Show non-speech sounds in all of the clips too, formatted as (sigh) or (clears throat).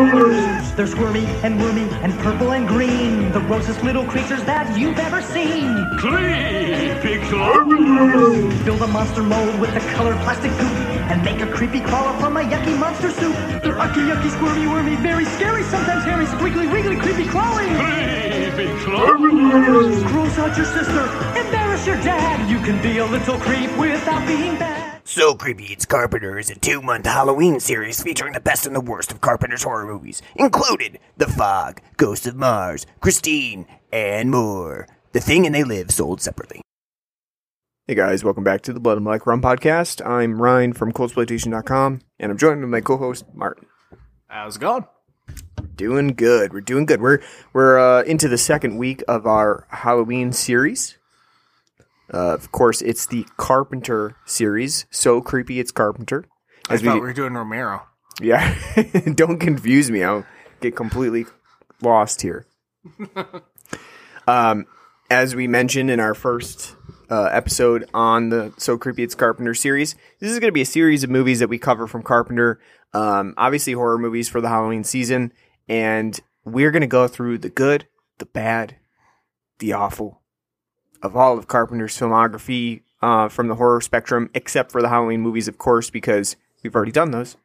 They're squirmy and wormy and purple and green. The grossest little creatures that you've ever seen. Creepy. Build a monster mold with the colored plastic goop and make a creepy crawler from a yucky monster soup. They're ucky, yucky, squirmy, wormy, very scary, sometimes hairy, squiggly, wiggly, creepy crawling. Creepy. Gross out your sister, embarrass your dad. You can be a little creep without being bad. So Creepy It's Carpenter is a two month Halloween series featuring the best and the worst of Carpenter's horror movies, included The Fog, Ghost of Mars, Christine, and more. The Thing and They Live sold separately. Hey guys, welcome back to the Blood and Black Rum podcast. I'm Ryan from ColdSploitation.com, and I'm joined with my co-host Martin. How's it going? Doing good. We're doing good. We're we're uh, into the second week of our Halloween series. Uh, of course, it's the Carpenter series. So creepy, it's Carpenter. I thought we- we were doing Romero. Yeah, (laughs) don't confuse me. I'll get completely lost here. (laughs) um, as we mentioned in our first uh, episode on the So Creepy It's Carpenter series, this is going to be a series of movies that we cover from Carpenter. Um, obviously, horror movies for the Halloween season, and we're going to go through the good, the bad, the awful of all of Carpenter's filmography uh, from the horror spectrum, except for the Halloween movies, of course, because we've already done those.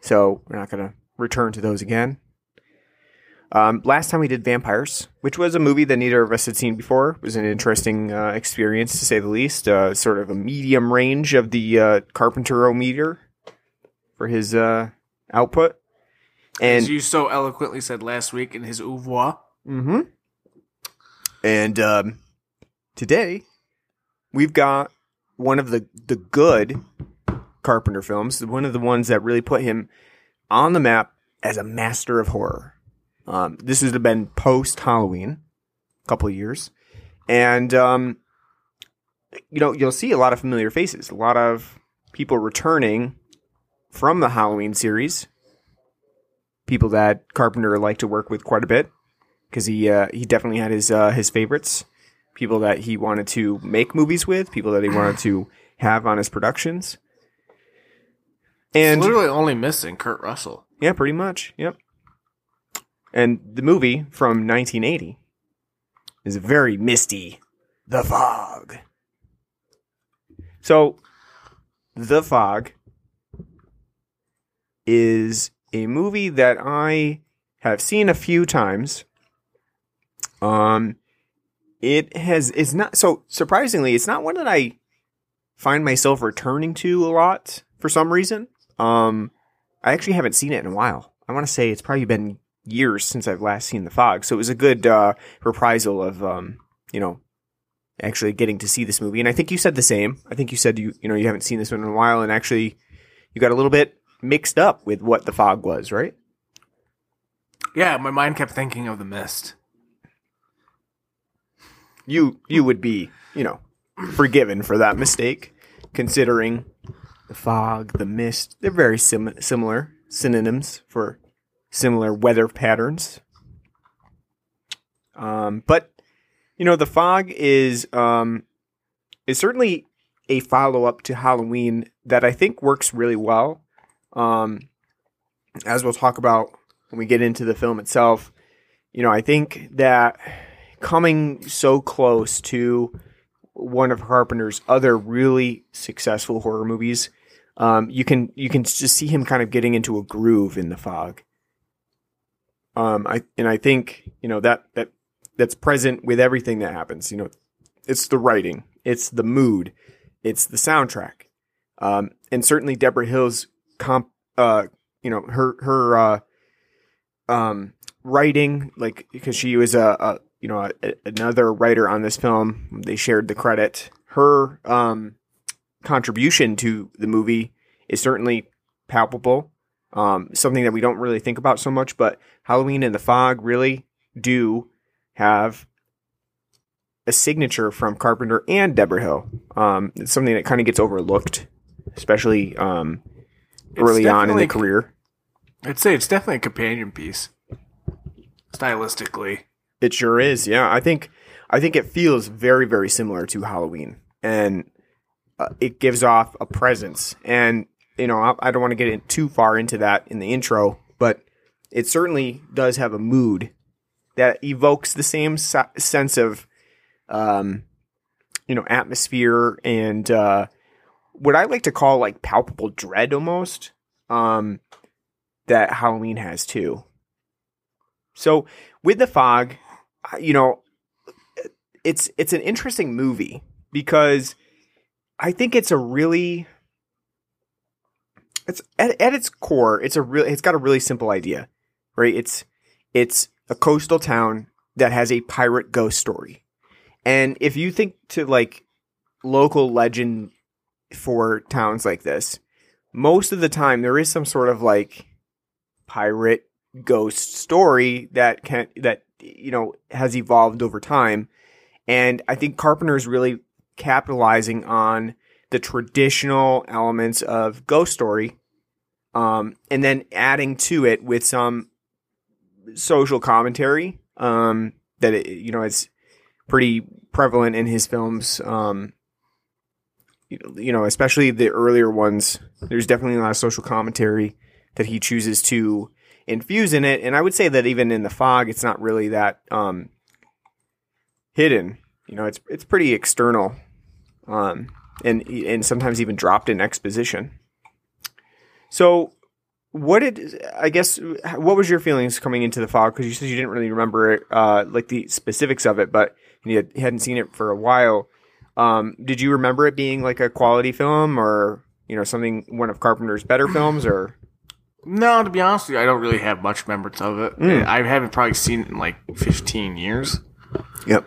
So we're not going to return to those again. Um, last time we did Vampires, which was a movie that neither of us had seen before. It was an interesting uh, experience, to say the least. Uh, sort of a medium range of the uh, Carpenter-o-meter for his uh, output. And As you so eloquently said last week in his oeuvre. Mm-hmm. And um, today we've got one of the the good Carpenter films, one of the ones that really put him on the map as a master of horror. Um, this has been post Halloween, a couple of years, and um, you know you'll see a lot of familiar faces, a lot of people returning from the Halloween series. People that Carpenter liked to work with quite a bit because he uh, he definitely had his uh, his favorites, people that he wanted to make movies with, people that he (clears throat) wanted to have on his productions, and Literally only missing Kurt Russell. yeah, pretty much, yep. And the movie from 1980 is very misty, The Fog. So, The Fog is a movie that I have seen a few times. Um, it has it's not so surprisingly, it's not one that I find myself returning to a lot for some reason. Um, I actually haven't seen it in a while. I want to say it's probably been years since I've last seen The Fog, so it was a good uh, reprisal of um, you know, actually getting to see this movie. And I think you said the same. I think you said you you know you haven't seen this one in a while, and actually you got a little bit mixed up with what The Fog was, right? Yeah, my mind kept thinking of the mist. You you would be you know forgiven for that mistake, considering the fog, the mist. They're very sim- similar synonyms for similar weather patterns. Um, but you know, the fog is um, is certainly a follow up to Halloween that I think works really well. Um, as we'll talk about when we get into the film itself, you know, I think that coming so close to one of Carpenter's other really successful horror movies, um, you can you can just see him kind of getting into a groove in the fog. Um, I and I think you know that that that's present with everything that happens. You know, it's the writing, it's the mood, it's the soundtrack, um, and certainly Deborah Hill's comp. Uh, you know her her uh, um, writing, like because she was a, a you know a, another writer on this film. They shared the credit. Her um, contribution to the movie is certainly palpable. Um, something that we don't really think about so much, but Halloween and the Fog really do have a signature from Carpenter and Deborah Hill. Um, it's something that kind of gets overlooked, especially um, early on in the career. I'd say it's definitely a companion piece. Stylistically. It sure is. Yeah, I think I think it feels very very similar to Halloween, and uh, it gives off a presence. And you know, I, I don't want to get too far into that in the intro, but it certainly does have a mood that evokes the same se- sense of, um, you know, atmosphere and uh, what I like to call like palpable dread almost. Um, that Halloween has too. So with the fog, you know, it's it's an interesting movie because I think it's a really it's at, at its core, it's a really it's got a really simple idea, right? It's it's a coastal town that has a pirate ghost story. And if you think to like local legend for towns like this, most of the time there is some sort of like pirate ghost story that can that you know has evolved over time. And i think carpenter is really capitalizing on the traditional elements of ghost story um, and then adding to it with some social commentary um, that it, you know is pretty prevalent in his films um, you know especially the earlier ones. There's definitely a lot of social commentary that he chooses to infuse in it. And I would say that even in the fog, it's not really that um, hidden. You know, it's it's pretty external, um, and and sometimes even dropped in exposition. So, what did I guess? What was your feelings coming into the fog? Because you said you didn't really remember it, uh, like the specifics of it, but you had- hadn't seen it for a while. Um, did you remember it being like a quality film, or you know something one of Carpenter's better films, or No, to be honest with you, I don't really have much remembrance of it. Mm. I haven't probably seen it in like 15 years. Yep.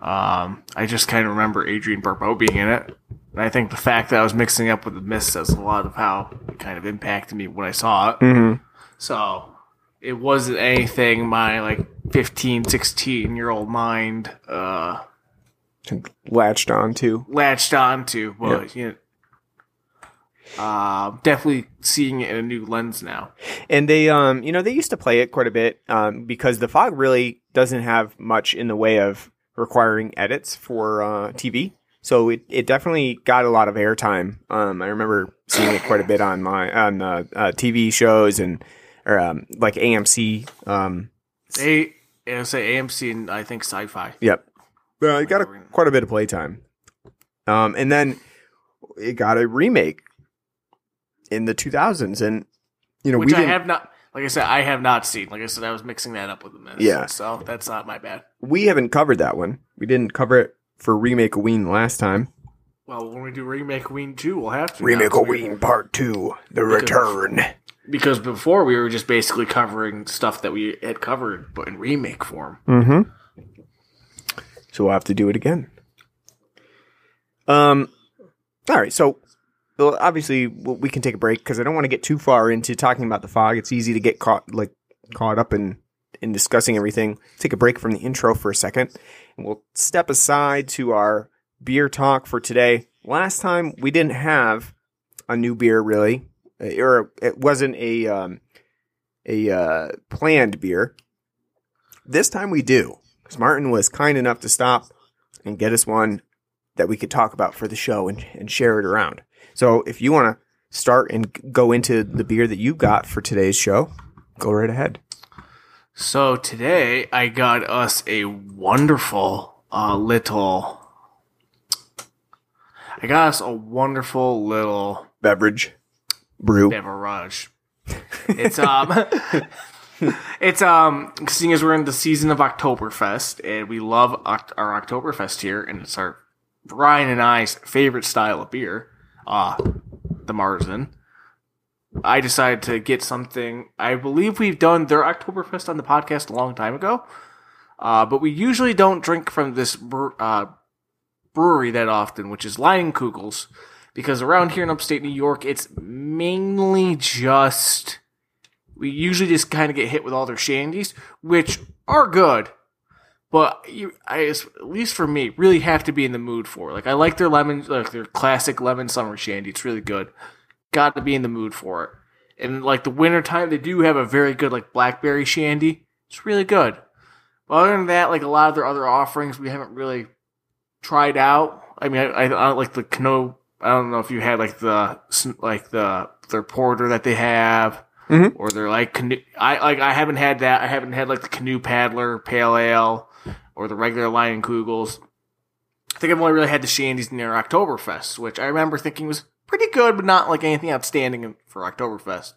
Um, I just kind of remember Adrienne Barbeau being in it. And I think the fact that I was mixing up with the mist says a lot of how it kind of impacted me when I saw it. Mm-hmm. So it wasn't anything my like 15, 16 year old mind uh, latched on to. latched onto. But, you know, uh, definitely seeing it in a new lens now. And they, um, you know, they used to play it quite a bit um, because the fog really doesn't have much in the way of requiring edits for uh, TV. So it, it definitely got a lot of airtime. Um, I remember seeing it quite a bit on my on uh, uh, TV shows and or um, like AMC. Um, say AMC and I think sci-fi. Yep. Uh, it got a, quite a bit of playtime. Um, and then it got a remake in the 2000s, and you know which we I have not. Like I said, I have not seen. Like I said, I was mixing that up with the mist. Yeah. So that's not my bad. we haven't covered that one. We didn't cover it for remake Ween last time. Well, when we do remake Ween two, we'll have to Remake Ween Part 2 The Return. because before we were just basically covering stuff that we had covered, but in remake form. Mm-hmm. So we'll have to do it again. Um. All right. So, well, obviously, we can take a break because I don't want to get too far into talking about the fog. It's easy to get caught like caught up in in discussing everything. Take a break from the intro for a second, and we'll step aside to our beer talk for today. Last time we didn't have a new beer really, uh, or it wasn't a um, a uh, planned beer. This time we do, because Martin was kind enough to stop and get us one that we could talk about for the show and, and share it around. So if you want to start and go into the beer that you got for today's show, go right ahead. So today I got us a wonderful uh, little. I got us a wonderful little Beverage, brew. beverage. It's um, (laughs) it's um, seeing as we're in the season of Oktoberfest and we love Oct- our Oktoberfest here, and it's our Ryan and I's favorite style of beer, uh, the Marzen. I decided to get something. I believe we've done their Oktoberfest on the podcast a long time ago, uh, but we usually don't drink from this bre- uh, brewery that often, which is Leinenkugel's, because around here in upstate New York, it's mainly just we usually just kind of get hit with all their shandies, which are good, but you, I, at least for me, really have to be in the mood for. Like I like their lemon, like their classic lemon summer shandy. It's really good. Got to be in the mood for it. And like the wintertime, they do have a very good like blackberry shandy. It's really good. But other than that, like a lot of their other offerings, we haven't really tried out. I mean, I, I, I don't like the Cano. I don't know if you had like the like the their porter that they have. Mm-hmm. or they're like canoe. I like I haven't had that. I haven't had like the canoe paddler pale ale or the regular Leinenkugels. I think I've only really had the Shandy's near Oktoberfest, which I remember thinking was pretty good, but not like anything outstanding for Oktoberfest.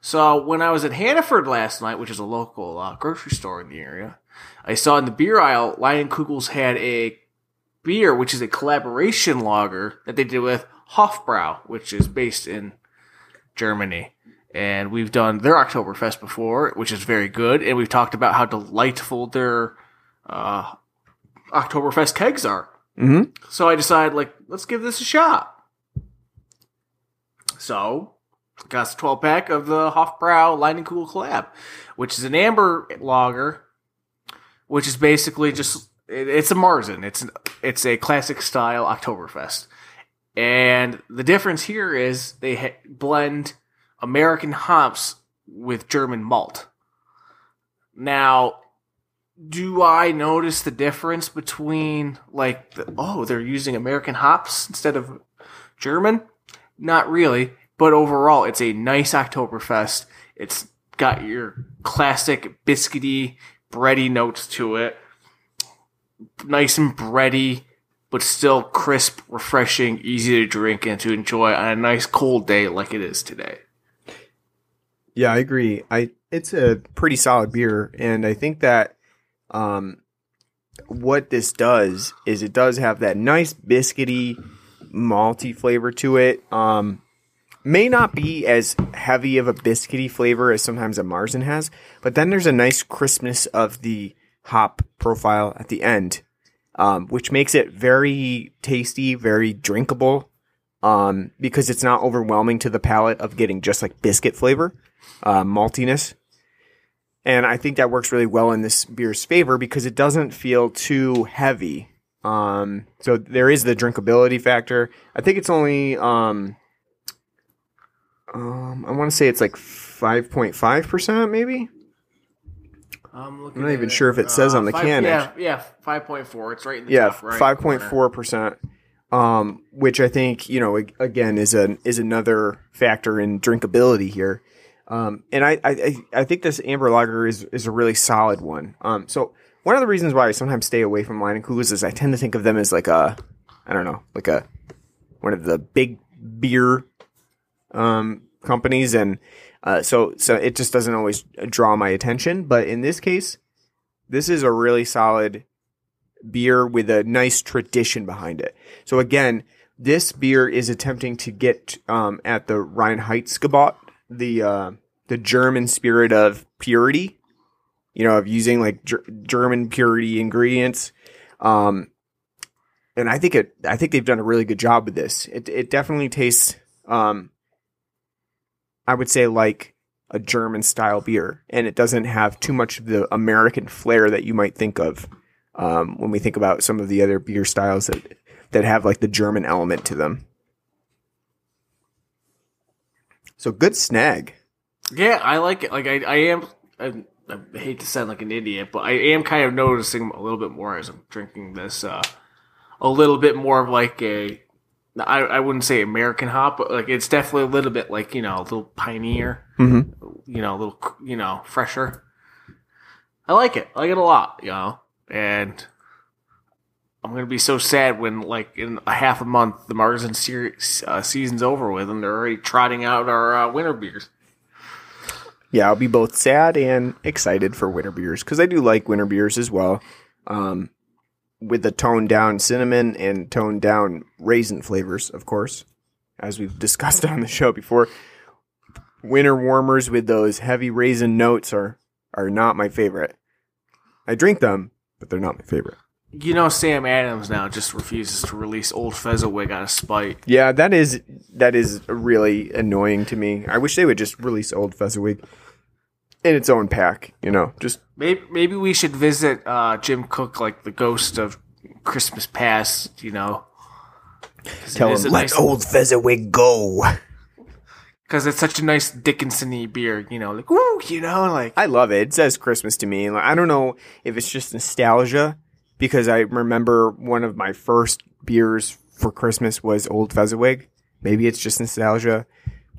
So when I was at Hannaford last night, which is a local uh, grocery store in the area, I saw in the beer aisle Leinenkugels had a beer, which is a collaboration lager that they did with Hofbrau, which is based in Germany. And we've done their Oktoberfest before, which is very good. And we've talked about how delightful their uh, Oktoberfest kegs are. Mhm. So I decided, like, let's give this a shot. So, got a 12 pack of the Hofbrau Leinenkugel collab, which is an amber lager, which is basically just it, it's a Marzen. It's an, it's a classic style Oktoberfest, and the difference here is they ha- blend American hops with German malt. Now, do I notice the difference between like the, oh they're using American hops instead of German? Not really, but overall it's a nice Oktoberfest. It's got your classic biscuity, bready notes to it. Nice and bready, but still crisp, refreshing, easy to drink and to enjoy on a nice cold day like it is today. Yeah, I agree. I it's a pretty solid beer, and I think that um, what this does is it does have that nice biscuity, malty flavor to it. Um, may not be as heavy of a biscuity flavor as sometimes a Marzen has, but then there's a nice crispness of the hop profile at the end, um, which makes it very tasty, very drinkable. Um, because it's not overwhelming to the palate of getting just like biscuit flavor, uh, maltiness. And I think that works really well in this beer's favor because it doesn't feel too heavy. Um, so there is the drinkability factor. I think it's only, um, um, I want to say it's like 5.5% maybe. I'm, looking. I'm not even sure if it says on the can, Yeah, yeah, five point four. It's right in the yeah, top right five point corner. four percent. Um, which I think you know again is an is another factor in drinkability here. Um, and I, I I- think this amber lager is is a really solid one. Um, so one of the reasons why I sometimes stay away from Leinenkugels is I tend to think of them as like a I don't know like a one of the big beer um companies and uh, so so it just doesn't always draw my attention. But in this case, this is a really solid beer with a nice tradition behind it. So again, this beer is attempting to get um, at the Reinheitsgebot, the uh, the German spirit of purity. You know, of using like ger- German purity ingredients. Um, and I think it. I think they've done a really good job with this. It it definitely tastes. Um, I would say like a German style beer, and it doesn't have too much of the American flair that you might think of um, when we think about some of the other beer styles that that have like the German element to them. So good snag. Yeah, I like it. Like I, I am. I, I hate to sound like an idiot, but I am kind of noticing a little bit more as I'm drinking this. Uh, a little bit more of like a. I, I wouldn't say American hop, but like it's definitely a little bit like you know a little pioneer. Mhm. You know, a little you know fresher. I like it. I like it a lot. You know, and I'm gonna be so sad when like in a half a month the Marzen series uh, season's over with and they're already trotting out our uh, winter beers. Yeah, I'll be both sad and excited for winter beers because I do like winter beers as well. Um, with the toned down cinnamon and toned down raisin flavors, of course, as we've (laughs) discussed on the show before. Winter warmers with those heavy raisin notes are are not my favorite. I drink them, but they're not my favorite. You know, Sam Adams now just refuses to release Old Fezziwig out of spite. Yeah, that is that is really annoying to me. I wish they would just release Old Fezziwig in its own pack. You know, just Maybe maybe we should visit uh, Jim Koch like the ghost of Christmas past. You know, tell them Let nice- old Fezziwig go. (laughs) because it's such a nice Dickinson-y beer. You know, like woo, you know, like I love it. It says Christmas to me. Like, I don't know if it's just nostalgia because I remember one of my first beers for Christmas was Old Fezziwig. Maybe it's just nostalgia,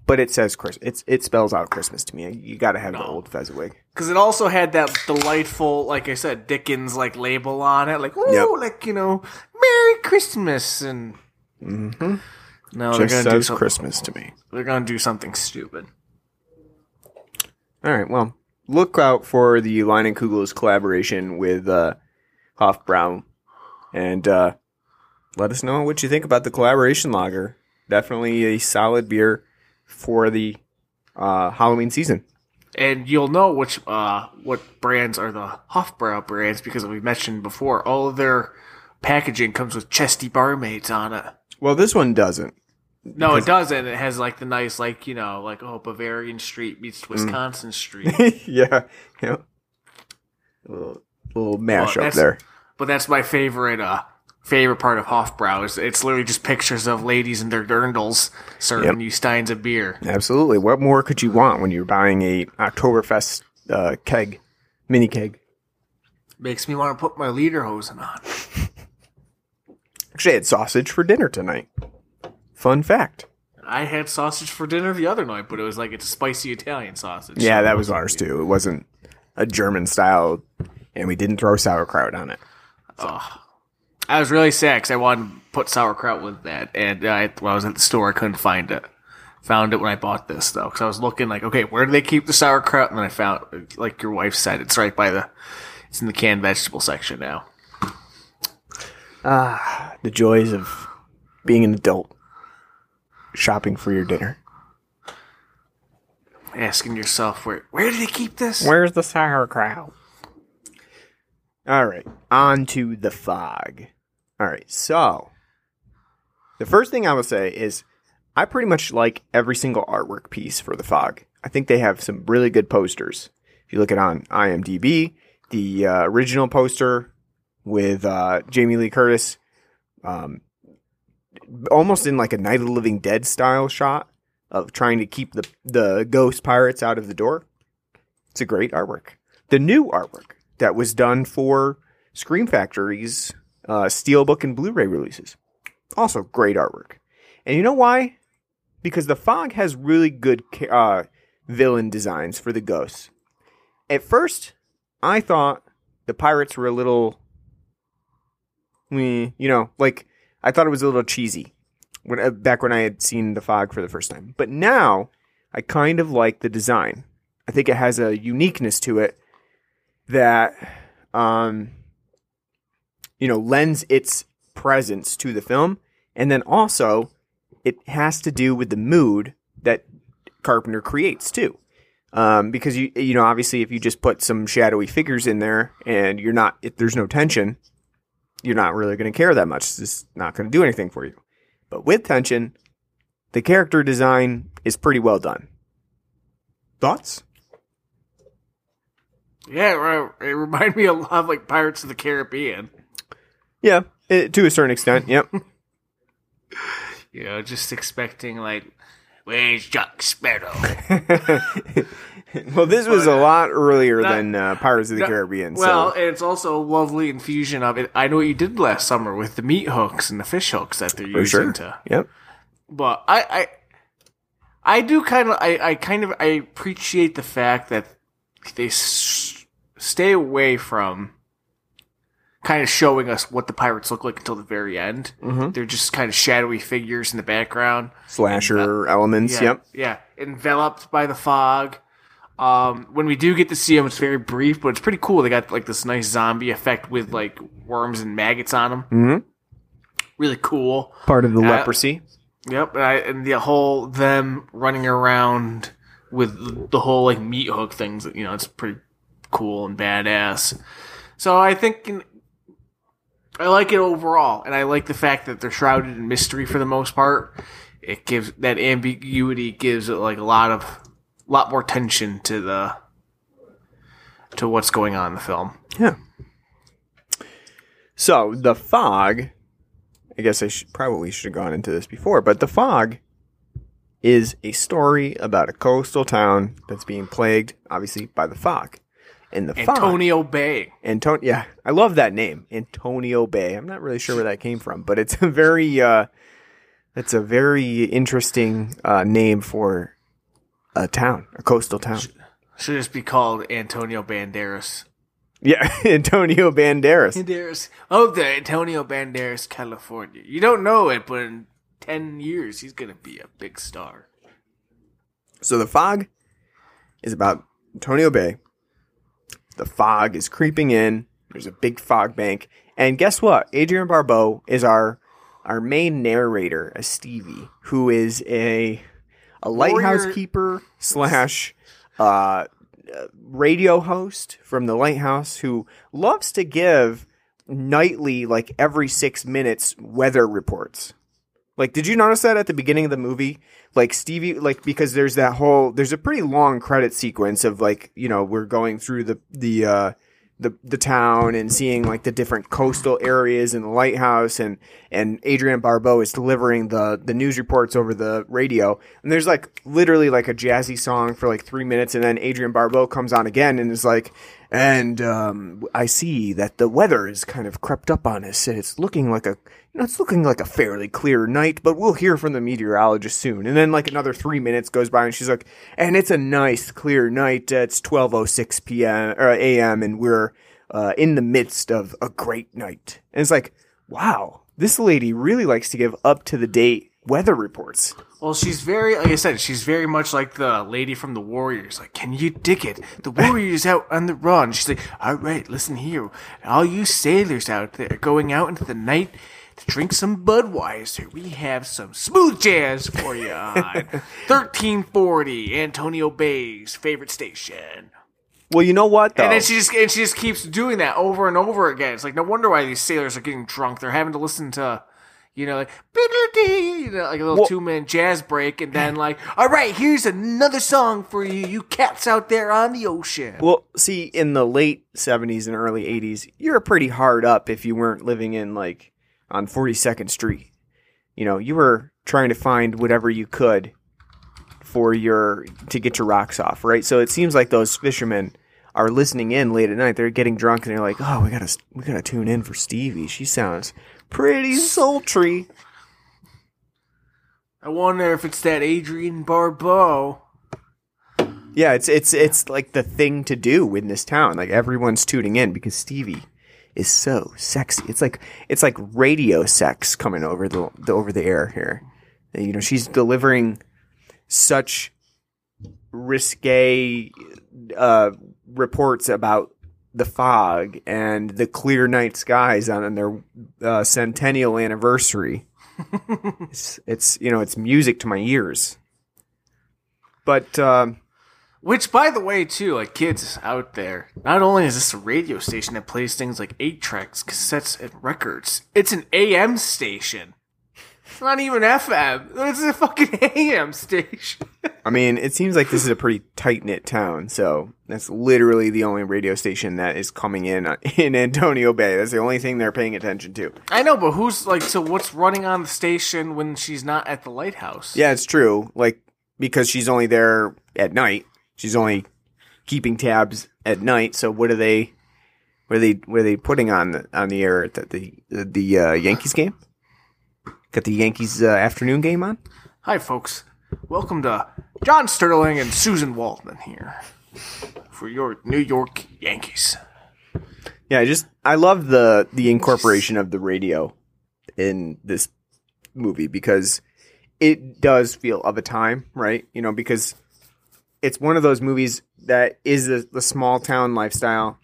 but it says Chris. It's it spells out Christmas to me. You got to have the old Fezziwig. Because it also had that delightful, like I said, Dickens like label on it, like ooh, Yep. like you know, Merry Christmas, and no, they're gonna do something. Christmas to me. They're gonna do something stupid. All right. Well, look out for the Leinenkugel's collaboration with uh, Hofbrau, and uh, let us know what you think about the collaboration lager. Definitely a solid beer for the uh, Halloween season. And you'll know which uh what brands are the Hofbrau brands because we mentioned before all of their packaging comes with chesty barmaids on it. Well, this one doesn't. No, it doesn't. It has like the nice, like you know, like oh, Bavarian Street meets Wisconsin Street. (laughs) yeah, yeah. A little, little mashup that's- there. But that's my favorite uh favorite part of Hofbrau is it's literally just pictures of ladies in their dirndls serving Yep. you steins of beer. Absolutely. What more could you want when you're buying a Oktoberfest uh, keg, mini keg? Makes me want to put my leader lederhosen on. Actually, I had sausage for dinner tonight. Fun fact. I had sausage for dinner the other night, but it was like it's spicy Italian sausage. Yeah, so that was ours too. It wasn't a German style, and we didn't throw sauerkraut on it. I was really sad because I wanted to put sauerkraut with that, and I, when I was at the store, I couldn't find it. Found it when I bought this though, because I was looking like, okay, where do they keep the sauerkraut? And then I found, like your wife said, it's right by the, it's in the canned vegetable section now. Ah, the joys of being an adult, shopping for your dinner. Asking yourself, where where do they keep this? Where's the sauerkraut? All right, on to the fog. All right, so the first thing I will say is I pretty much like every single artwork piece for the fog. I think they have some really good posters. If you look at on IMDb, the uh, original poster with uh, Jamie Lee Curtis, um, almost in like a Night of the Living Dead style shot of trying to keep the the ghost pirates out of the door. It's a great artwork. The new artwork that was done for Scream Factory's uh, Steelbook and Blu-ray releases, also great artwork. And you know why? Because the Fog has really good uh, villain designs for the ghosts. At first, I thought the pirates were a little, you know, like I thought it was a little cheesy when uh, back when I had seen the Fog for the first time. But now I kind of like the design. I think it has a uniqueness to it that, um, you know, lends its presence to the film, and then also it has to do with the mood that Carpenter creates too. Um, because you you know obviously if you just put some shadowy figures in there and you're not if there's no tension, you're not really going to care that much. It's just not going to do anything for you. But with tension, the character design is pretty well done. Thoughts? Yeah, right. It reminded me a lot of like Pirates of the Caribbean. Yeah, it, to a certain extent. Yep. (laughs) You know, just expecting like, where's Jack Sparrow? (laughs) well, this was a lot earlier Not- than uh, Pirates of the No, Caribbean. Well, so and it's also a lovely infusion of it. I know what you did last summer with the meat hooks and the fish hooks that they're for using sure. to. Yep. But I, I, I do kind of, I, I kind of, I appreciate the fact that they stay away from kind of showing us what the pirates look like until the very end. Mm-hmm. They're just kind of shadowy figures in the background. Slasher elements. Yeah, Yep. yeah, enveloped by the fog. Um, when we do get to see them, it's very brief, but it's pretty cool. They got like this nice zombie effect with like worms and maggots on them. Mhm. Really cool. Part of the Uh, leprosy. Yep, and, I, and the whole them running around with the whole like meat hook things. You know, it's pretty cool and badass. So I think I like it overall, and I like the fact that they're shrouded in mystery for the most part. It gives that ambiguity gives it like a lot of lot more tension to the to what's going on in the film. Yeah. So the fog. I guess I should probably should have gone into this before, but the fog is a story about a coastal town that's being plagued, obviously, by the fog. And the. Antonio Bay. Antonio, yeah, I love that name, Antonio Bay. I'm not really sure where that came from, but it's a very, uh, it's a very interesting uh, name for a town, a coastal town. Should just be called Antonio Banderas. Yeah, (laughs) Antonio Banderas. Banderas. Oh, the Antonio Banderas, California. You don't know it, but in 10 years, he's going to be a big star. So the fog is about Antonio Bay. The fog is creeping in. There's a big fog bank, and guess what? Adrienne Barbeau is our our main narrator, a Stevie, who is a a lighthouse Warrior- keeper slash uh, radio host from the lighthouse who loves to give nightly, like every six minutes, weather reports. Like, did you notice that at the beginning of the movie? Like Stevie, like because there's that whole there's a pretty long credit sequence of like you know we're going through the the uh, the the town and seeing like the different coastal areas and the lighthouse and and Adrienne Barbeau is delivering the the news reports over the radio and there's like literally like a jazzy song for like three minutes and then Adrienne Barbeau comes on again and is like and um, I see that the weather is kind of crept up on us and it's looking like a you know it's looking like a fairly clear night but we'll hear from the meteorologist soon and then like another three minutes goes by and she's like and it's a nice clear night it's 12:06 p.m. or a.m. and we're uh, in the midst of a great night and it's like wow this lady really likes to give up to the date weather reports Well, she's very, like I said, she's very much like the lady from the Warriors. Like, can you dig it? The (laughs) Warriors out on the run. She's like, all right, listen here. All you sailors out there going out into the night to drink some Budweiser. We have some smooth jazz for you on (laughs) 1340 Antonio Bay's favorite station. well you know what though And then she just and she just keeps doing that over and over again. It's like no wonder why these sailors are getting drunk. They're having to listen to, you know, like you know, like a little Well- two minute jazz break, and then (clears throat) like, all right, here's another song for you, you cats out there on the ocean. Well, see, in the late 70s and early 80s, you were pretty hard up if you weren't living in like on 42nd Street. You know, you were trying to find whatever you could for your to get your rocks off, right? So it seems like those fishermen are listening in late at night. They're getting drunk and they're like, "Oh, we got to we got to tune in for Stevie. She sounds pretty sultry." I wonder if it's that Adrienne Barbeau. Yeah, it's it's it's like the thing to do in this town. Like everyone's tuning in because Stevie is so sexy. It's like it's like radio sex coming over the, the over the air here. And, You know, she's delivering such risque uh, reports about the fog and the clear night skies on their uh, centennial anniversary. (laughs) it's, it's you know it's music to my ears. But um, Which, by the way, too, like kids out there, not only is this a radio station that plays things like eight tracks, cassettes, and records, it's an AM station. It's not even FM. It's a fucking AM station. I mean, it seems like this is a pretty tight knit town, so that's literally the only radio station that is coming in uh, in Antonio Bay. That's the only thing they're paying attention to. I know, but who's like, so what's running on the station when she's not at the lighthouse? Yeah, it's true. Like because she's only there at night. She's only keeping tabs at night. So what are they? What are they? What are they putting on the on the air at the the, the uh, Yankees game? Got the Yankees uh, afternoon game on. Hi, folks. Welcome to John Sterling and Suzyn Waldman here for your New York Yankees. Yeah, I just I love the the incorporation of the radio in this movie because it does feel of a time, right? You know, because it's one of those movies that is the, the small town lifestyle.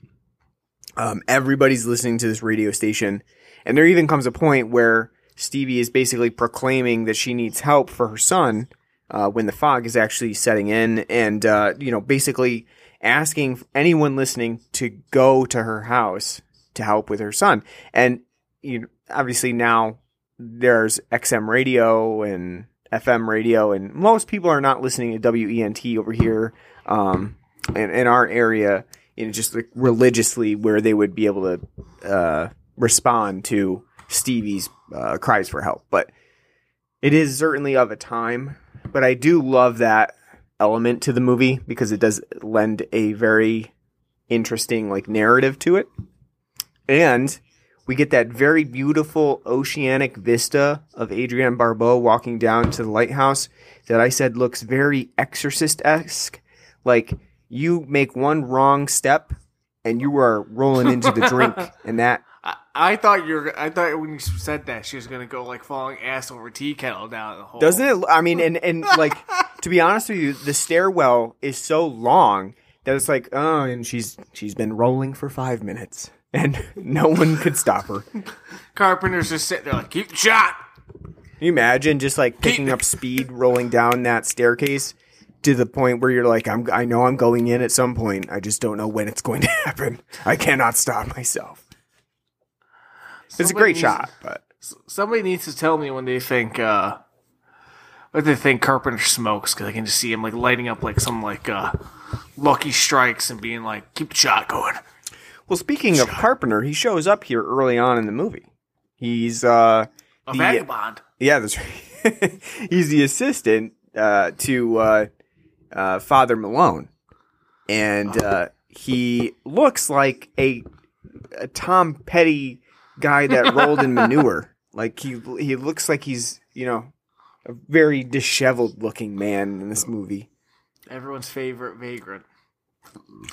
Um, everybody's listening to this radio station, and there even comes a point where Stevie is basically proclaiming that she needs help for her son uh, when the fog is actually setting in, and uh, you know, basically asking anyone listening to go to her house to help with her son. And you know, obviously now there's XM radio and FM radio, and most people are not listening to WENT over here um, in, in our area. You know, just like religiously, where they would be able to uh, respond to Stevie's uh, cries for help. But it is certainly of a time. But I do love that element to the movie because it does lend a very interesting like narrative to it. And We get that very beautiful oceanic vista of Adrienne Barbeau walking down to the lighthouse that I said looks very exorcist esque. Like you make one wrong step and you are rolling into the drink, (laughs) and that I, I thought you're. I thought when you said that she was gonna go like falling ass over tea kettle down the hole. doesn't it? I mean, and and (laughs) like to be honest with you, the stairwell is so long that it's like, oh, and she's she's been rolling for five minutes, and (laughs) no one could stop her. Carpenter's just sitting there like keep the shot. you imagine just like picking up speed, rolling down that staircase to the point where you're like, I'm, I know I'm going in at some point. I just don't know when it's going to (laughs) happen. I cannot stop myself. It's a great needs- shot, but Somebody needs to tell me when they think uh what they think Carpenter smokes because I can just see him like lighting up like some like uh lucky strikes and being like keep the shot going. well, speaking of Carpenter, he shows up here early on in the movie. He's uh, A the- vagabond. Yeah, that's right. (laughs) He's the assistant uh, to uh, uh, Father Malone, and uh, he looks like a, a Tom Petty guy that (laughs) rolled in manure. Like he he looks like he's you know a very disheveled looking man in this movie. Everyone's favorite vagrant.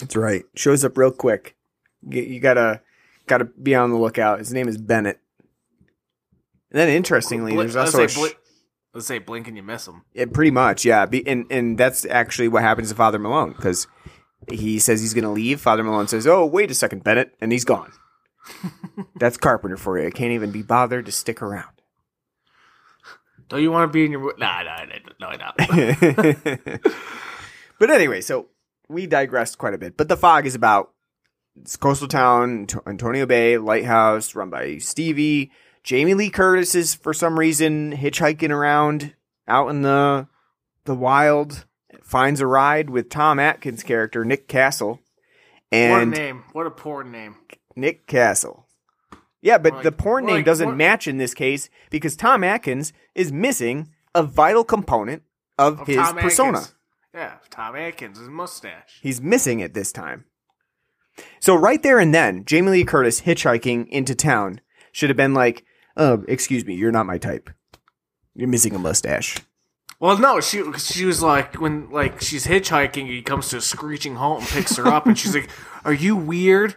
That's right. Shows up real quick. You, you gotta gotta be on the lookout. His name is Bennett. And then interestingly, Bli- there's let's also a say, sh- let's say blink and you miss him. Yeah, pretty much, yeah. Be, and and that's actually what happens to Father Malone because he says he's going to leave. Father Malone says, "Oh, wait a second, Bennett," and he's gone. (laughs) that's Carpenter for you. I can't even be bothered to stick around. Don't you want to be in your nah nah nah no no. (laughs) but anyway, so we digressed quite a bit. But the fog is about it's coastal town, Ant- Antonio Bay lighthouse, run by Stevie. Jamie Lee Curtis is for some reason hitchhiking around out in the the wild. Finds a ride with Tom Atkins' character Nick Castle, And what a name. What a poor name. Nick Castle. Yeah, but Like- the porn name like, doesn't what- match in this case because Tom Atkins is missing a vital component of, Of his Tom persona. Atkins. Yeah, Tom Atkins, mustache. He's missing it this time. So right there and then, Jamie Lee Curtis hitchhiking into town should have been like, "Oh, excuse me, you're not my type. You're missing a mustache." Well, no, she she was like when like she's hitchhiking, he comes to a screeching halt and picks her up, and she's like, "Are you weird?"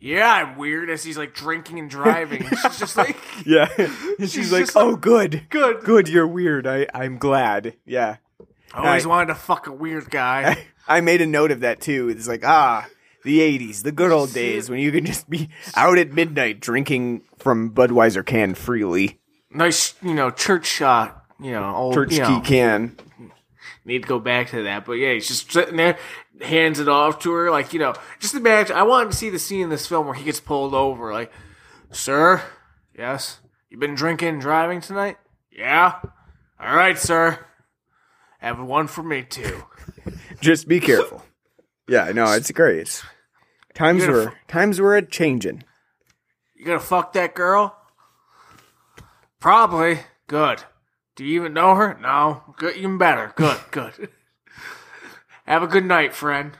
Yeah, I'm weird. As he's like drinking and driving, and (laughs) (laughs) she's just like, Yeah, she's, She's like, "Oh, good, "Good." good. You're weird. I I'm glad." Yeah, I always Right. wanted to fuck a weird guy. (laughs) I made a note of that too. It's like, ah, the '80s, the good old days when you can just be out at midnight drinking from Budweiser can freely, nice, you know, church shot. You know, old church you key know, can. Need to go back to that, but yeah, he's just sitting there, hands it off to her, like you know. Just imagine. I wanted to see the scene in this film where he gets pulled over, like, "Sir, yes, you been drinking and driving tonight? Yeah, all right, sir. Have one for me too." (laughs) Just be careful. yeah, no, it's great. It's, times were times were a changing. You gonna fuck that girl? Probably. Good. Do you even know her? No. Good. Even better. Good. (laughs) Good. Have a good night, friend.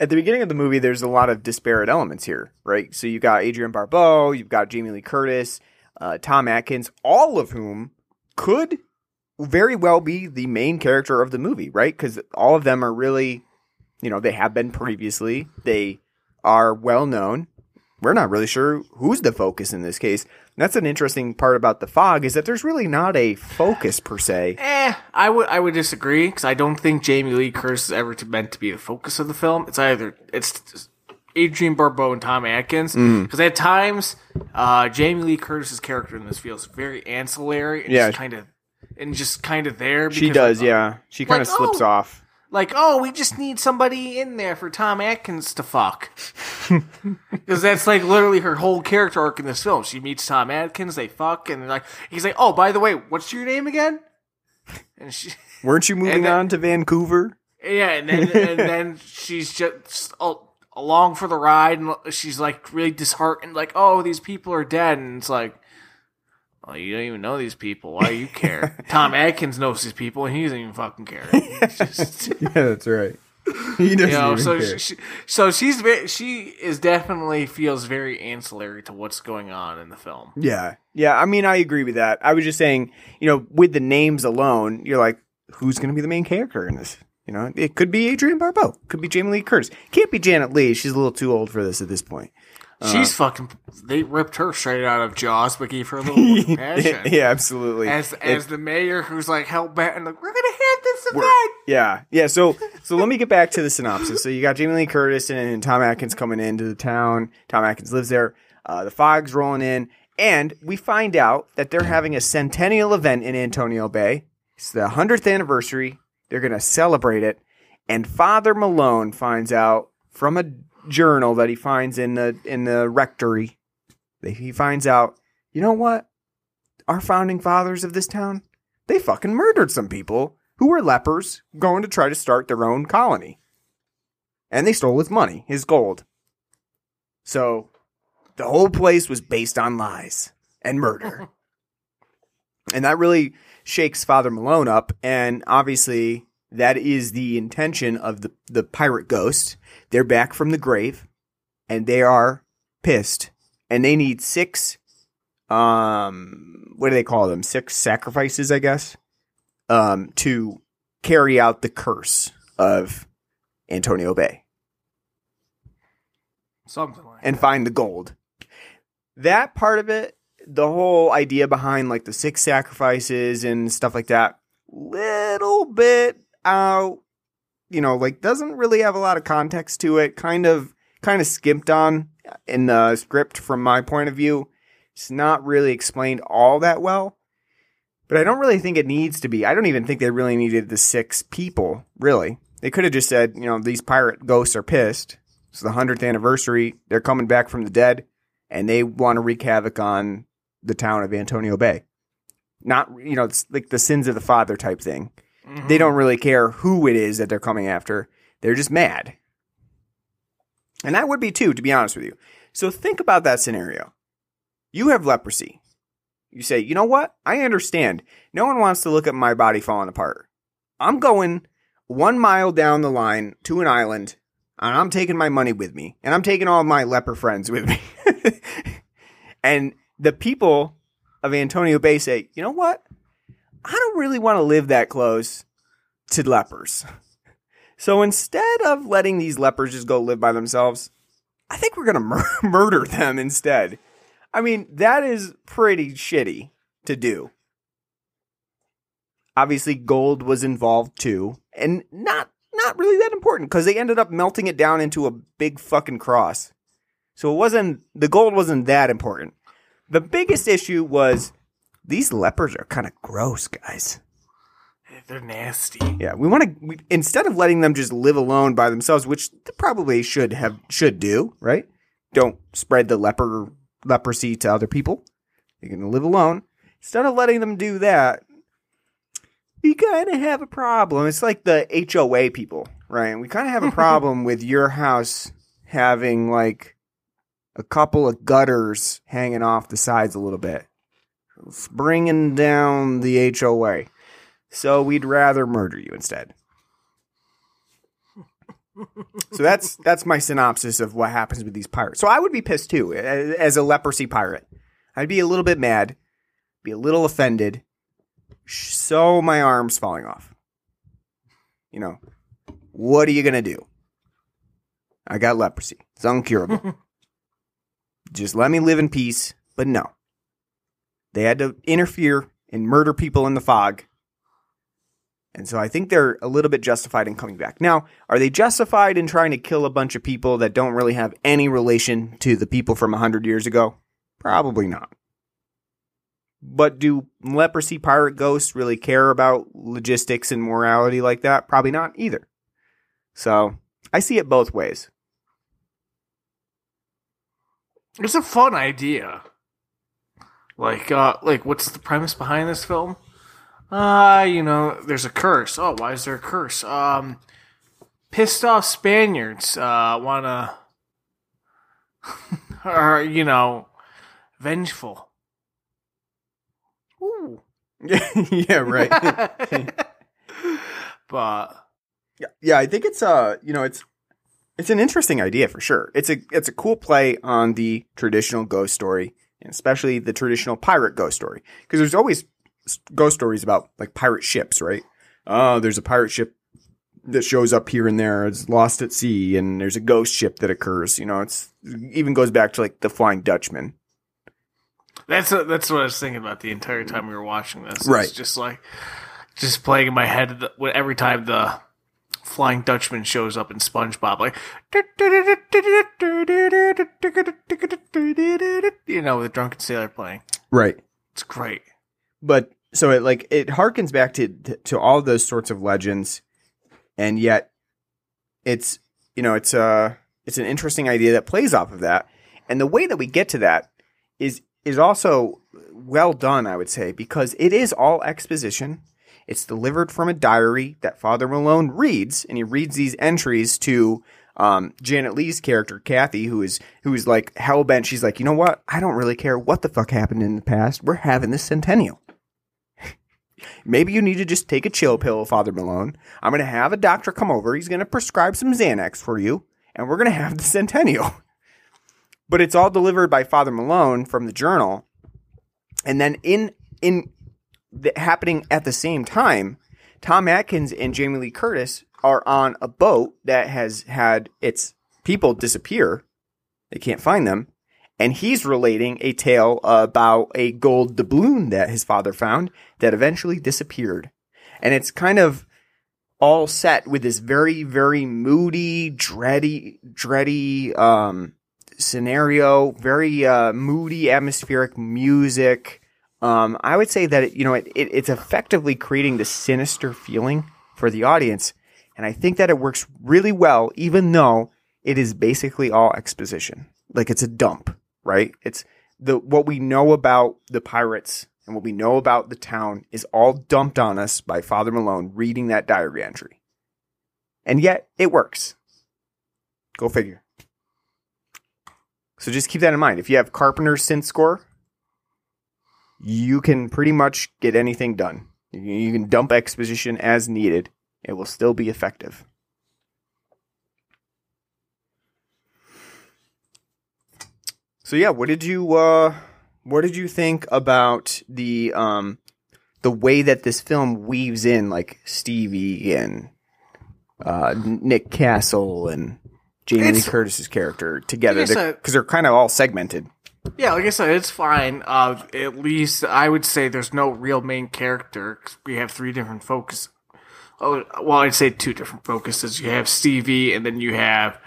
At the beginning of the movie, there's a lot of disparate elements here, right? So you got Adrienne Barbeau, you've got Jamie Lee Curtis, uh, Tom Atkins, all of whom could very well be the main character of the movie, right? Because all of them are really, you know, they have been previously. They are well known. We're not really sure who's the focus in this case. And that's an interesting part about the fog is that there's really not a focus per se. Eh, I would I would disagree because I don't think Jamie Lee Curtis is ever to, meant to be the focus of the film. It's either it's Adrienne Barbeau and Tom Atkins Mm. because at times uh, Jamie Lee Curtis's character in this feels very ancillary and Yeah. just kind of and just kind of there. She because, does, yeah. She kind of like, slips oh. off. Like, oh, we just need somebody in there for Tom Atkins to fuck. (laughs) Because that's like literally her whole character arc in this film. She meets Tom Atkins, they fuck, and they're like he's like, oh, by the way, what's your name again? And she, (laughs) Weren't you moving then- on to Vancouver? yeah, and then and (laughs) then she's just al- along for the ride, and she's like really disheartened, like, oh, these people are dead, and it's like. Well, you don't even know these people. Why do you care? (laughs) Tom Atkins knows these people, and he doesn't even fucking care. (laughs) Just- (laughs) Yeah, that's right. he doesn't You know, so care. she, so she's very, she is definitely feels very ancillary to what's going on in the film. Yeah. Yeah. I mean, I agree with that. I was just saying, you know, with the names alone, you're like, who's going to be the main character in this? You know, it could be Adrienne Barbeau, could be Jamie Lee Curtis, can't be Janet Leigh. She's a little too old for this at this point. She's fucking. They ripped her straight out of Jaws, but gave her a little (laughs) compassion. (laughs) yeah, absolutely. As It- as the mayor who's like hell bent and like we're gonna have this event. Yeah, yeah. So, so let me get back to the synopsis. So you got Jamie Lee Curtis and Tom Atkins coming into the town. Tom Atkins lives there. Uh, the fog's rolling in, and we find out that they're having a centennial event in Antonio Bay. It's the hundredth anniversary. They're going to celebrate it, and Father Malone finds out from a journal that he finds in the in the rectory. He finds out, you know what? Our founding fathers of this town, they fucking murdered some people who were lepers going to try to start their own colony. And they stole his money, his gold. So the whole place was based on lies and murder. (laughs) and that really shakes Father Malone up. And obviously, that is the intention of the, the pirate ghost. They're back from the grave and they are pissed. And they need six, um, what do they call them? Six sacrifices, I guess um, to carry out the curse of Antonio Bay Something like and find the gold. That part of it, the whole idea behind like the six sacrifices and stuff like that, little bit out, you know, like doesn't really have a lot of context to it. Kind of, kind of skimped on in the script from my point of view. It's not really explained all that well. But I don't really think it needs to be. I don't even think they really needed the six people, really. They could have just said, you know, these pirate ghosts are pissed. It's the 100th anniversary. They're coming back from the dead and they want to wreak havoc on the town of Antonio Bay. Not, you know, it's like the sins of the father type thing. They don't really care who it is that they're coming after. They're just mad. And that would be too, to be honest with you. So think about that scenario. You have leprosy. You say, you know what? I understand. No one wants to look at my body falling apart. I'm going one mile down the line to an island and I'm taking my money with me and I'm taking all my leper friends with me. (laughs) and the people of Antonio Bay say, you know what? I don't really want to live that close to lepers. So instead of letting these lepers just go live by themselves, I think we're going to mur- (laughs) murder them instead. I mean, that is pretty shitty to do. Obviously, gold was involved too, and not not really that important because they ended up melting it down into a big fucking cross. So it wasn't the gold wasn't that important. The biggest issue was these lepers are kind of gross, guys. They're nasty. Yeah, we want to instead of letting them just live alone by themselves, which they probably should have should do, right? Don't spread the leper leprosy to other people. You're gonna live alone. Instead of letting them do that, we kind of have a problem. It's like the HOA people, right? We kind of have a (laughs) problem with your house having like a couple of gutters hanging off the sides a little bit. Bringing down the HOA. So we'd rather murder you instead. so that's that's my synopsis of what happens with these pirates. So I would be pissed too as a leprosy pirate. I'd be a little bit mad, be a little offended. So my arms falling off. You know, what are you gonna do? I got leprosy. It's uncurable. (laughs) Just let me live in peace. But no, they had to interfere and murder people in the fog. And so I think they're a little bit justified in coming back. Now, are they justified in trying to kill a bunch of people that don't really have any relation to the people from 100 years ago? Probably not. But do leprosy pirate ghosts really care about logistics and morality like that? Probably not either. So I see it both ways. It's a fun idea. Like, uh, like, what's the premise behind this film? Uh, you know, there's a curse. Oh, why is there a curse? Um, pissed off Spaniards, uh, wanna, (laughs) or, you know, vengeful. Ooh. (laughs) yeah, right. (laughs) but, Yeah, yeah, I think it's uh, you know, it's it's an interesting idea for sure. It's a it's a cool play on the traditional ghost story, especially the traditional pirate ghost story, because there's always ghost stories about like pirate ships, right? Oh, there's a pirate ship that shows up here and there. It's lost at sea, and there's a ghost ship that occurs. You know, it's it even goes back to like the Flying Dutchman. That's that's what I was thinking about the entire time we were watching this. Right. It's just like just playing in my head the, every time the Flying Dutchman shows up in SpongeBob, like you know, with the drunken sailor playing. Right. It's great. but so it like it harkens back to to all those sorts of legends and yet it's you know it's uh it's an interesting idea that plays off of that and the way that we get to that is is also well done i would say because it is all exposition it's delivered from a diary that father malone reads and he reads these entries to um, Janet Leigh's character, Kathy, who is who is like hell bent. She's like, you know what? I don't really care what the fuck happened in the past. We're having this centennial. (laughs) Maybe you need to just take a chill pill, Father Malone. I'm to have a doctor come over. He's to prescribe some Xanax for you, and we're to (laughs) have the centennial. But it's all delivered by Father Malone from the journal. And then in in the, happening at the same time, Tom Atkins and Jamie Lee Curtis are on a boat that has had its people disappear. They can't find them. And he's relating a tale about a gold doubloon that his father found that eventually disappeared. And it's kind of all set with this very, very moody, dready, dready, um, scenario, very, uh, moody, atmospheric music. Um, I would say that, it, you know, it, it, it's effectively creating this sinister feeling for the audience. And I think that it works really well, even though it is basically all exposition. Like it's a dump, right? It's the, what we know about the pirates and what we know about the town is all dumped on us by Father Malone reading that diary entry. And yet it works. Go figure. So just keep that in mind. If you have Carpenter's synth score, you can pretty much get anything done. You- You can dump exposition as needed. It will still be effective. So yeah, what did you uh what did you think about the um the way that this film weaves in like Stevie and uh Nick Castle and Jamie Lee Curtis's character together Like because they're kind of all segmented. Yeah, like I said, it's fine. Uh, at least I would say there's no real main character. we have three different focus. Oh, well, I'd say two different focuses. You have Stevie, and then you have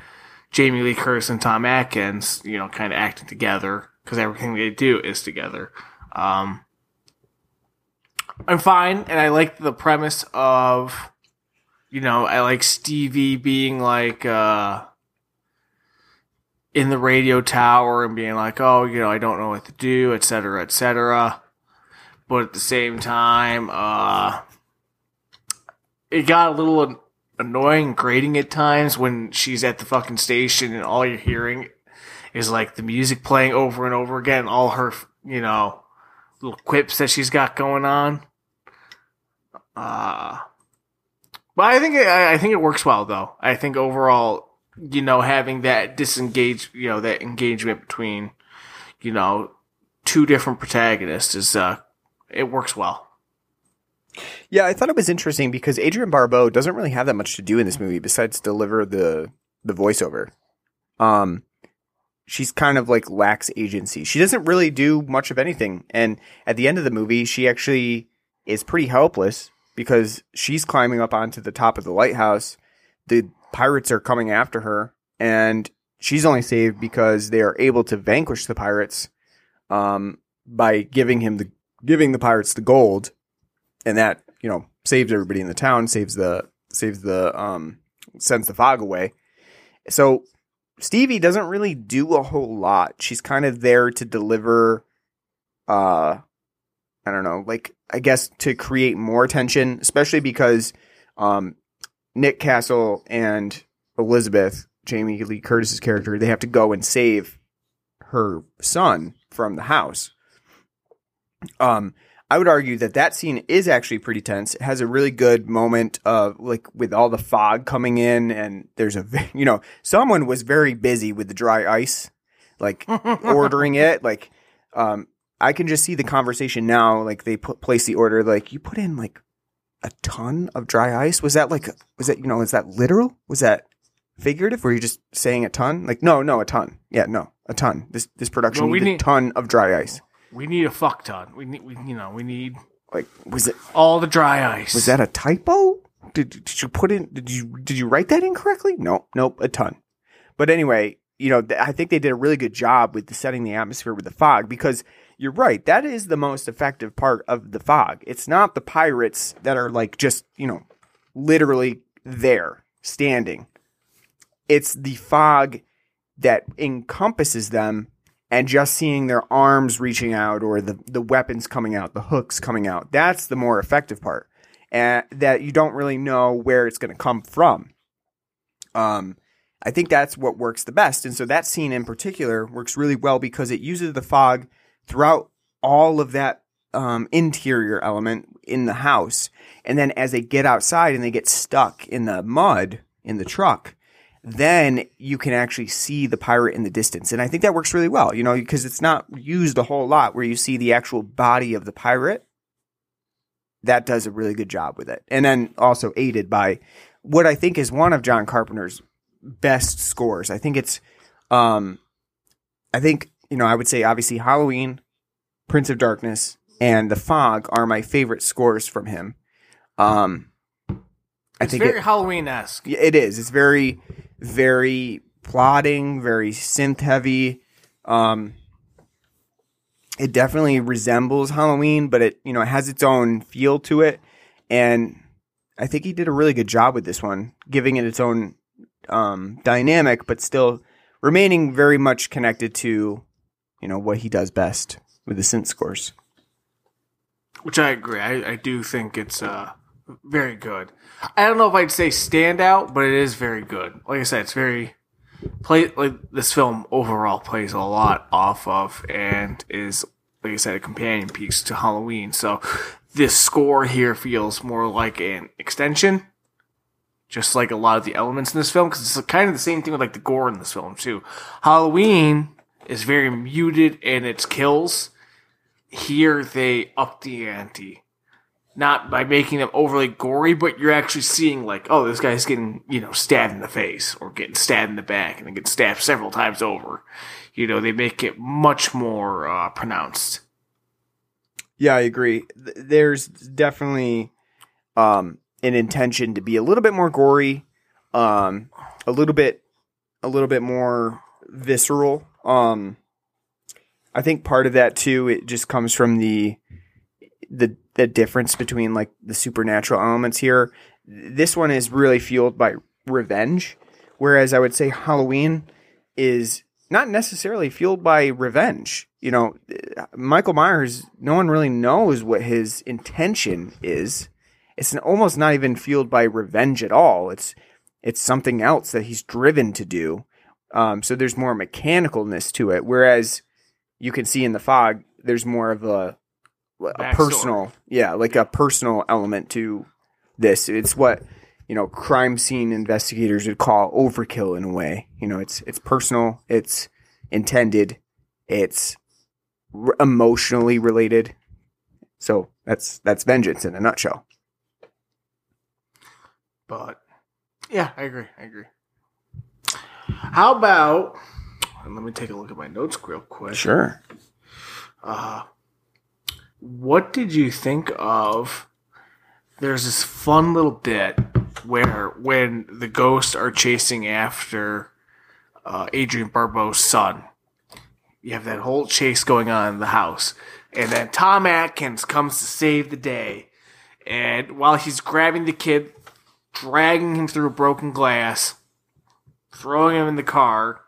Jamie Lee Curtis and Tom Atkins. You know, kind of acting together because everything they do is together. Um, I'm fine, and I like the premise of, you know, I like Stevie being like, uh, in the radio tower and being like, oh, you know, I don't know what to do, et cetera, et cetera. But at the same time, uh, it got a little an- annoying, grating at times when she's at the fucking station and all you're hearing is like the music playing over and over again, all her, you know, little quips that she's got going on. Uh, but I think it, I I think it works well though. I think overall, you know, having that disengage, you know, that engagement between, you know, two different protagonists is uh, it works well. Yeah, I thought it was interesting because Adrienne Barbeau doesn't really have that much to do in this movie besides deliver the the voiceover. Um, she's kind of like lacks agency. She doesn't really do much of anything, and at the end of the movie, she actually is pretty helpless because she's climbing up onto the top of the lighthouse. The pirates are coming after her, and she's only saved because they are able to vanquish the pirates um, by giving him the giving the pirates the gold and that you know saves everybody in the town, saves the saves the um sends the fog away. So Stevie doesn't really do a whole lot. She's kind of there to deliver uh I don't know, like I guess to create more tension, especially because um Nick Castle and Elizabeth, Jamie Lee Curtis's character, they have to go and save her son from the house. Um I would argue that that scene is actually pretty tense. It has a really good moment of like with all the fog coming in, and there's a you know someone was very busy with the dry ice, like (laughs) ordering it. Like, um, I can just see the conversation now. Like they put place the order. Like you put in like a ton of dry ice. Was that like was that you know is that literal? Was that figurative? Were you just saying a ton? Like no, no, a ton. Yeah, no, a ton. This this production Well, we needed a ton of dry ice. We need a fuck ton. We need, we, you know, we need Like was it all the dry ice. Was that a typo? Did, did you put in? Did you did you write that incorrectly? No, nope, a ton. But anyway, you know, th- I think they did a really good job with the setting the atmosphere with the fog because you're right. That is the most effective part of the fog. It's not the pirates that are like just you know, literally there standing. It's the fog that encompasses them and just seeing their arms reaching out or the, the weapons coming out, the hooks coming out. That's the more effective part. And that you don't really know where it's going to come from. Um, I think that's what works the best. And so that scene in particular works really well because it uses the fog throughout all of that um, interior element in the house. And then as they get outside and they get stuck in the mud in the truck, then you can actually see the pirate in the distance. And I think that works really well, you know, because it's not used a whole lot where you see the actual body of the pirate. That does a really good job with it. And then also aided by what I think is one of John Carpenter's best scores. I think it's, um, I think, you know, I would say obviously Halloween, Prince of Darkness, and The Fog are my favorite scores from him. Um, I It's think very it- Halloween esque. It is. It's very, very plotting, very synth heavy. Um, it definitely resembles Halloween, but it you know it has its own feel to it, and I think he did a really good job with this one, giving it its own um, dynamic, but still remaining very much connected to you know what he does best with the synth scores. Which I agree. I, I do think it's uh very good. I don't know if I'd say standout, but it is very good. Like I said, it's very play like this film overall plays a lot off of and is like I said a companion piece to Halloween. So this score here feels more like an extension. Just like a lot of the elements in this film, because it's kind of the same thing with like the gore in this film too. Halloween is very muted in its kills, here they up the ante. Not by making them overly gory, but you're actually seeing like, oh, this guy's getting, you know, stabbed in the face or getting stabbed in the back and then getting stabbed several times over. You know, they make it much more uh, pronounced. Yeah, I agree. There's definitely um, an intention to be a little bit more gory, um, a little bit, a little bit more visceral. Um, I think part of that too, it just comes from the the the difference between like the supernatural elements here. This one is really fueled by revenge, whereas I would say Halloween is not necessarily fueled by revenge. You know, Michael Myers, no one really knows what his intention is. It's n- almost not even fueled by revenge at all. It's it's something else that he's driven to do. Um, so there's more mechanicalness to it. Whereas you can see in the fog, there's more of a, a personal, yeah, like a personal element to this. It's what you know crime scene investigators would call overkill in a way. You know, it's it's personal, it's intended, it's r- emotionally related. So that's that's vengeance in a nutshell. But yeah, I agree. I agree. How about let me take a look at my notes real quick. Sure. Uh, what did you think of? There's this fun little bit where when the ghosts are chasing after uh, Adrienne Barbeau's son, you have that whole chase going on in the house, and then Tom Atkins comes to save the day, and while he's grabbing the kid, dragging him through broken glass, throwing him in the car,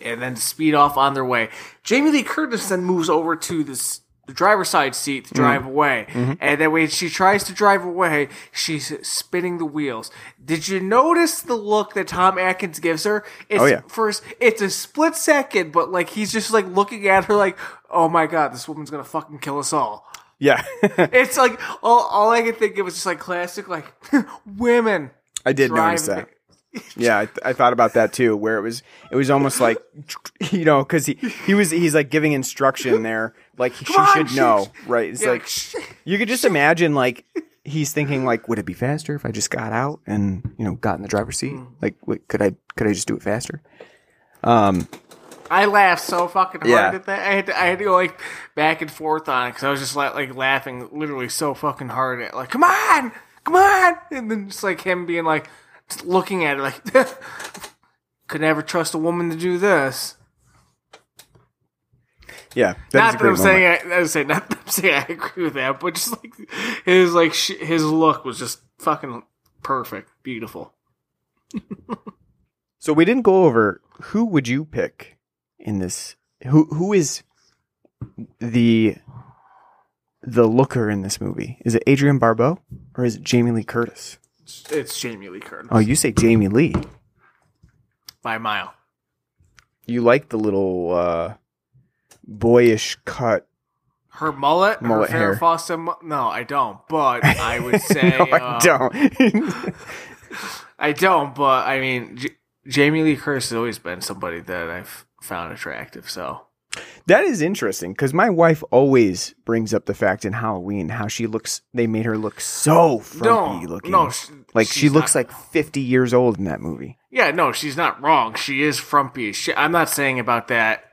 and then speed off on their way. Jamie Lee Curtis then moves over to this the driver's side seat to drive mm-hmm. away, mm-hmm. and then when she tries to drive away, she's spinning the wheels. Did you notice the look that Tom Atkins gives her? It's Oh, yeah. First, it's a split second, but like he's just like looking at her like, "Oh my god, this woman's gonna fucking kill us all." Yeah, (laughs) It's like all, all I could think of was just like classic like (laughs) women. I did notice that. Yeah, I, th- I thought about that too. Where it was, it was almost like, you know, because he he was he's like giving instruction there, like she on, should know, right? It's Yeah, like sh- you could just imagine like (laughs) he's thinking like, would it be faster if I just got out and you know got in the driver's seat? Mm. Like, wait, could I could I just do it faster? Um, I laughed so fucking hard Yeah. at that. I had to, I had to go like back and forth on it because I was just like, like laughing literally so fucking hard at like, come on, come on, and then just like him being like looking at it like, (laughs) could never trust a woman to do this. Yeah, that not that I'm saying. I, I was saying not that I'm saying I agree with that, but just like his like sh- his look was just fucking perfect, beautiful. So we didn't go over who would you pick in this? Who who is the the looker in this movie? Is it Adrienne Barbeau or is it Jamie Lee Curtis? It's, it's Jamie Lee Curtis Oh, you say Jamie Lee. by a mile. You like the little uh, boyish cut. Her mullet, Mullet her hair. Mu- No, I don't. But I would (laughs) say no, uh, I don't. (laughs) I don't. But I mean, J- Jamie Lee Curtis has always been somebody that I've found attractive. So that is interesting because my wife always brings up the fact in Halloween how she looks. They made her look so frumpy no, looking. no, sh- like she looks not- like fifty years old in that movie. Yeah, no, she's not wrong. She is frumpy shit. I'm not saying about that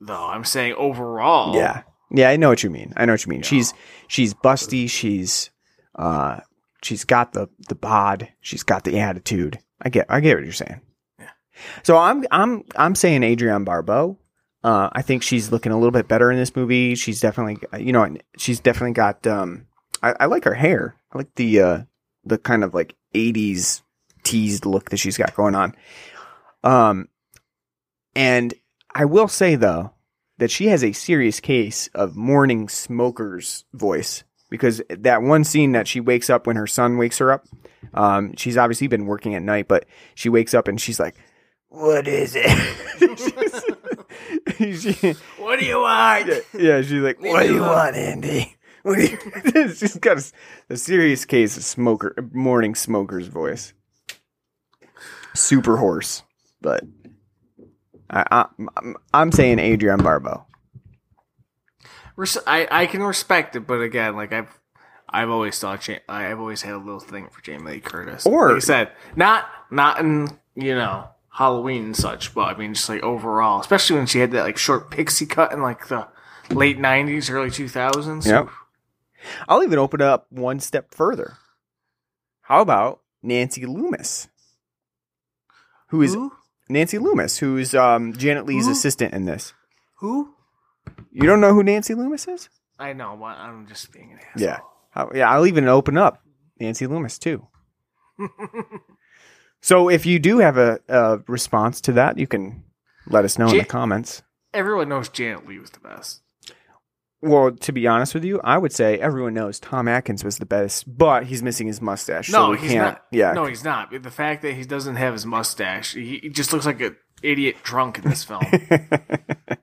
though. I'm saying overall. Yeah. Yeah, I know what you mean. I know what you mean. She's she's busty, she's uh she's got the the bod, she's got the attitude. I get I get what you're saying. Yeah. So I'm I'm I'm saying Adrienne Barbeau. Uh I think she's looking a little bit better in this movie. She's definitely you know, she's definitely got um I, I like her hair. I like the uh the kind of like 80s teased look that she's got going on. Um and I will say though that she has a serious case of morning smoker's voice because that one scene that she wakes up when her son wakes her up, um, she's obviously been working at night, but she wakes up and she's like, "What is it?" (laughs) she, (laughs) What do you want? yeah, she's like, "What do you want, Andy?" What do you? she's (laughs) got a, a serious case of smoker morning smoker's voice. Super hoarse, but I, I'm saying Adrienne Barbeau. I I can respect it, but again, like I've I've always thought I've always had a little thing for Jamie Lee Curtis. Or- like I said, not not in you know Halloween and such, but I mean just like overall, especially when she had that like short pixie cut in like the late '90s, early 2000s. Yep. I'll even open it up one step further. How about Nancy Loomis? Who is? Nancy Loomis, who's um, Janet Leigh's Who? assistant in this. Who? You don't know who Nancy Loomis is? I know, but I'm just being an asshole. Yeah. How, yeah, I'll even open up Nancy Loomis too. (laughs) so if you do have a, a response to that, you can let us know in Ja- the comments. Everyone knows Janet Leigh was the best. Well, to be honest with you, I would say everyone knows Tom Atkins was the best, but he's missing his mustache. No, we he's can't. not. Yeah, No, he's not. The fact that he doesn't have his mustache, he, just looks like an idiot drunk in this film. (laughs)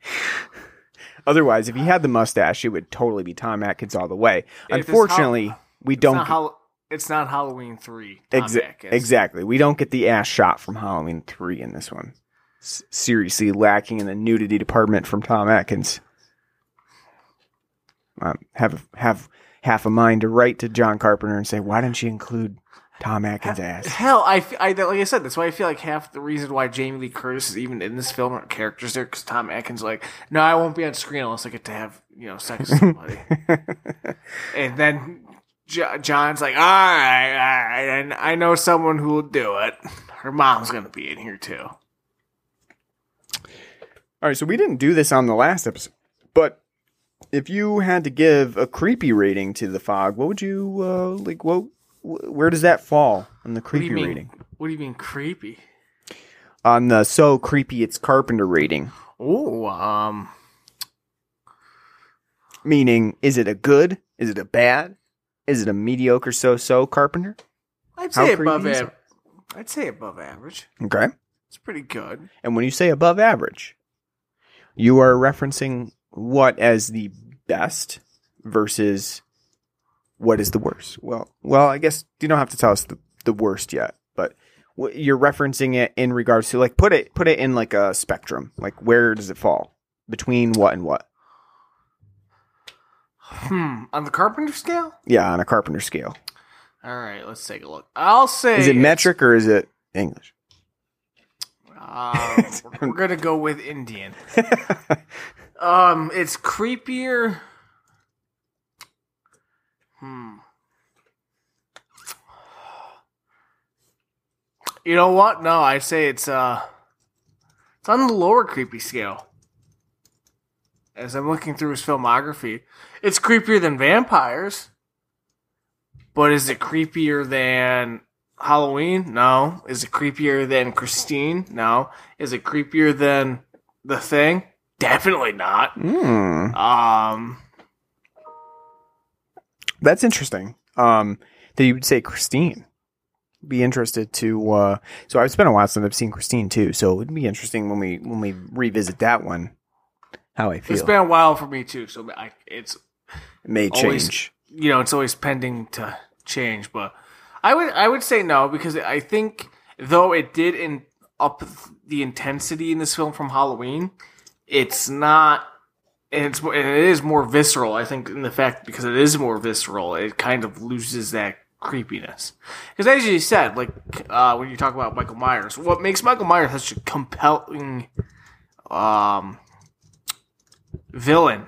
Otherwise, if he had the mustache, it would totally be Tom Atkins all the way. If Unfortunately, we don't. not, it's not Halloween three. Tom Exa- exactly. We don't get the ass shot from Halloween 3 in this one. S- seriously lacking in the nudity department from Tom Atkins. Um, have have half a mind to write to John Carpenter and say, why didn't you include Tom Atkins' ass? Hell, I, f- I- like I said, that's why I feel like half the reason why Jamie Lee Curtis is even in this film are characters there because Tom Atkins like, no, I won't be on screen unless I get to have you know sex with somebody. (laughs) and then Jo- John's like, all right, all right, and I know someone who will do it. Her mom's gonna be in here too. All right, so we didn't do this on the last episode, but if you had to give a creepy rating to the fog, what would you uh, like? What, where does that fall on the What do creepy you mean? rating? What do you mean creepy? On the so creepy it's Carpenter rating, Oh, um, meaning is it a good? Is it a bad? Is it a mediocre so-so Carpenter? I'd say above average. I'd say above average. Okay. It's pretty good. And when you say above average, you are referencing what as the best, versus what is the worst? Well, well, I guess you don't have to tell us the, the worst yet, but you're referencing it in regards to like put it put it in like a spectrum. Like where does it fall between what and what? Hmm. On the Carpenter scale? Yeah, on a carpenter scale. All right, let's take a look. I'll say Is it metric or is it English? Um, we're we're gonna go with Indian. (laughs) Um, it's creepier. Hmm. You know what? No, I'd say it's uh, it's on the lower creepy scale. As I'm looking through his filmography, it's creepier than vampires. But is it creepier than Halloween? No. Is it creepier than Christine? No. Is it creepier than The Thing? Definitely not. Hmm. Um, That's interesting. Um, that you would say Christine. Be interested to. Uh, so I've spent a while since I've seen Christine too. So it'd be interesting when we when we revisit that one. How I feel it's been a while for me too, so I, it's it may always- change. you know it's always pending to change. But I would I would say no because I think though it did in up the intensity in this film from Halloween, it's not. And it's it is more visceral. I think in the fact because it is more visceral, it kind of loses that creepiness. Because as you said, like uh, when you talk about Michael Myers, what makes Michael Myers such a compelling um, villain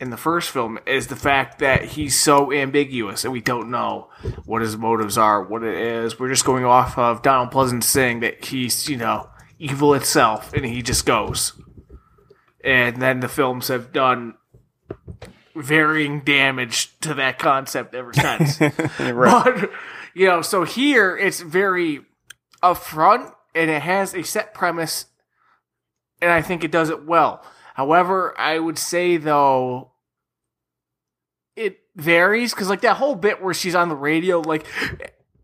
in the first film is the fact that he's so ambiguous and we don't know what his motives are, what it is. We're just going off of Donald Pleasence saying that he's, you know, evil itself and he just goes. And then the films have done varying damage to that concept ever (laughs) since. But, you know, so here it's very upfront and it has a set premise and I think it does it well. However, I would say though it varies because like that whole bit where she's on the radio, like,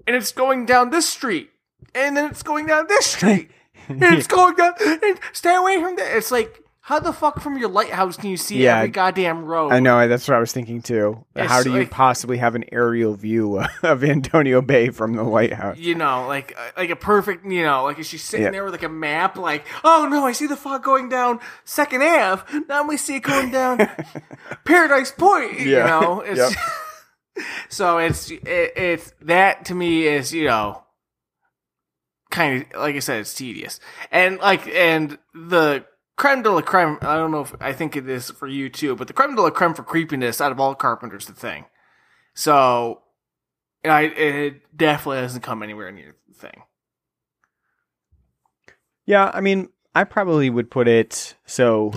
and it's going down this street, and then it's going down this (laughs) street, and it's going down, and stay away from that. It's like, how the fuck from your lighthouse can you see Yeah. every goddamn road? I know that's what I was thinking too. It's How do you like- possibly have an aerial view (laughs) of Antonio Bay from the lighthouse? You know, like like a perfect, you know, like is she sitting Yeah. there with like a map, like, oh no, I see the fog going down Second Ave. Now we see it going (laughs) down Paradise Point. You Yeah. know, (laughs) it's Yep. so it's it, it's that to me is you know kind of like I said, it's tedious and like and the creme de la creme. I don't know if I think it is for you too, but the creme de la creme for creepiness out of all Carpenter's the thing. So I it definitely doesn't come anywhere near the thing. Yeah, I mean, I probably would put it so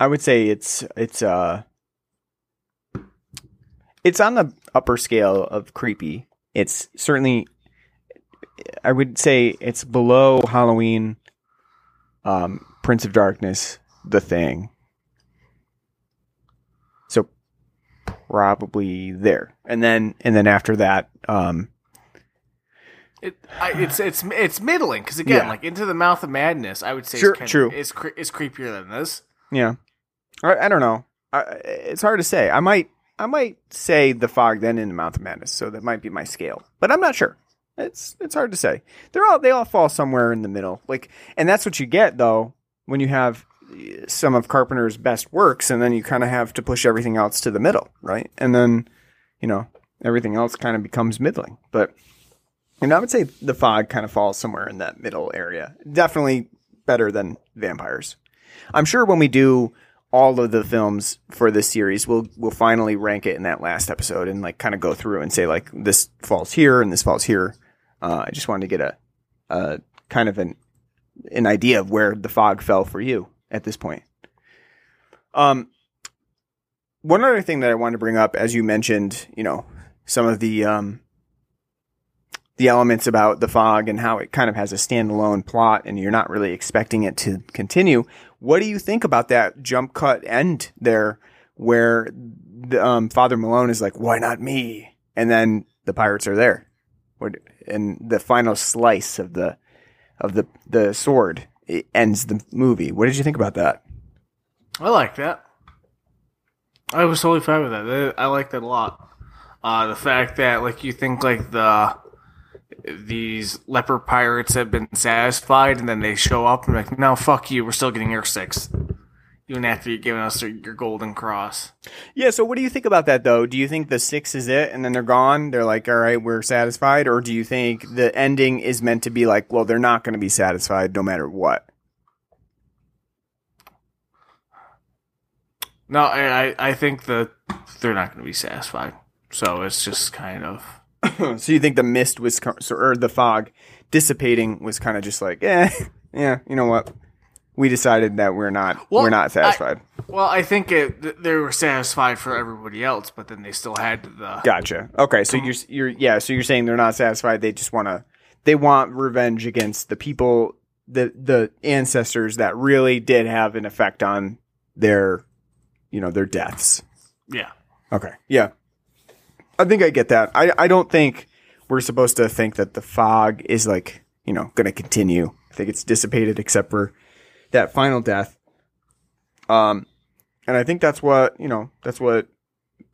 I would say it's it's uh it's on the upper scale of creepy. It's certainly I would say it's below Halloween um Prince of Darkness, The Thing. So probably there. And then and then after that um It, I, it's it's it's middling because again, Yeah. like into the mouth of madness, I would say Sure, is true. Is is creepier than this. Yeah, I, I don't know. I, it's hard to say. I might, I might say the fog, then in the Mouth of Madness. So that might be my scale, but I'm not sure. It's it's hard to say. They're all they all fall somewhere in the middle. Like, and that's what you get though when you have uh, some of Carpenter's best works, and then you kind of have to push everything else to the middle, right? And then, you know, everything else kind of becomes middling. But and I would say the fog kind of falls somewhere in that middle area. Definitely better than vampires. I'm sure when we do all of the films for this series, we'll we'll finally rank it in that last episode and like kind of go through and say like this falls here and this falls here. Uh, I just wanted to get a, a kind of an an idea of where the fog fell for you at this point. Um, one other thing that I wanted to bring up, as you mentioned, you know, some of the um, the elements about the fog and how it kind of has a standalone plot and you're not really expecting it to continue. What do you think about that jump cut end there where the, um, Father Malone is like, why not me? And then the pirates are there. And the final slice of the, of the, the sword it ends the movie. What did you think about that? I like that. I was totally fine with that. I liked that a lot. Uh, the fact that like you think like the these leper pirates have been satisfied, and then they show up and like, no, fuck you, we're still getting your six, even after you're giving us your, golden cross. Yeah. So what do you think about that though? Do you think the six is it, and then they're gone? They're like, all right, we're satisfied, or do you think the ending is meant to be like, well, they're not going to be satisfied no matter what? No, I I, I think that they're not going to be satisfied. So it's just kind of (coughs) so you think the mist was, or the fog dissipating was kind of just like, eh, (laughs) yeah, you know what? We decided that we're not, Well, we're not satisfied. well. I think it they were satisfied for everybody else, but then they still had the Gotcha. Okay, so you're you're yeah, so you're saying they're not satisfied. They just want to they want revenge against the people the the ancestors that really did have an effect on their you know, their deaths. yeah. Okay. Yeah. I think I get that. I I don't think we're supposed to think that the fog is like, you know, going to continue. I think it's dissipated except for that final death. Um and I think that's what, you know, that's what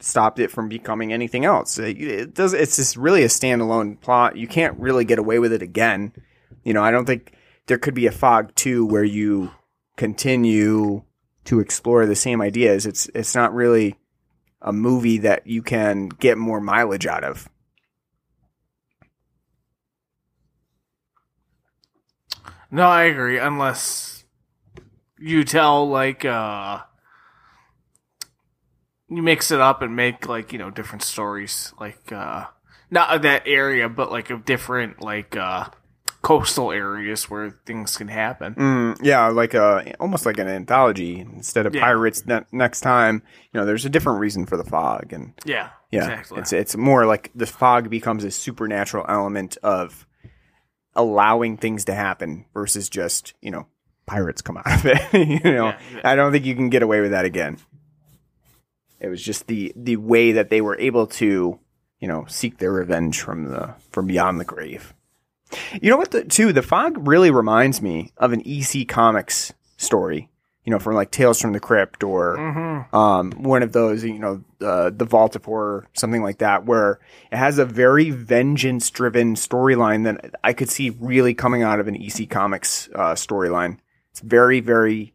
stopped it from becoming anything else. It, it does it's just really a standalone plot. You can't really get away with it again. You know, I don't think there could be a fog 2 where you continue to explore the same ideas. It's it's not really a movie that you can get more mileage out of. No, I agree. Unless you tell like uh you mix it up and make like you know different stories, like uh not of that area, but like of different like uh coastal areas where things can happen. Mm, yeah, like a almost like an anthology instead of Yeah. pirates. Ne- next time, you know, there's a different reason for the fog, and Yeah, yeah, exactly. it's it's more like the fog becomes a supernatural element of allowing things to happen versus just you know pirates come out of it. (laughs) you know, Yeah, yeah. I don't think you can get away with that again. It was just the the way that they were able to you know seek their revenge from the from beyond the grave. You know what? The, too, the fog really reminds me of an EC Comics story. You know, from like Tales from the Crypt or um, one of those. You know, uh, the Vault of Horror, something like that, where it has a very vengeance-driven storyline that I could see really coming out of an EC Comics uh, storyline. It's very, very.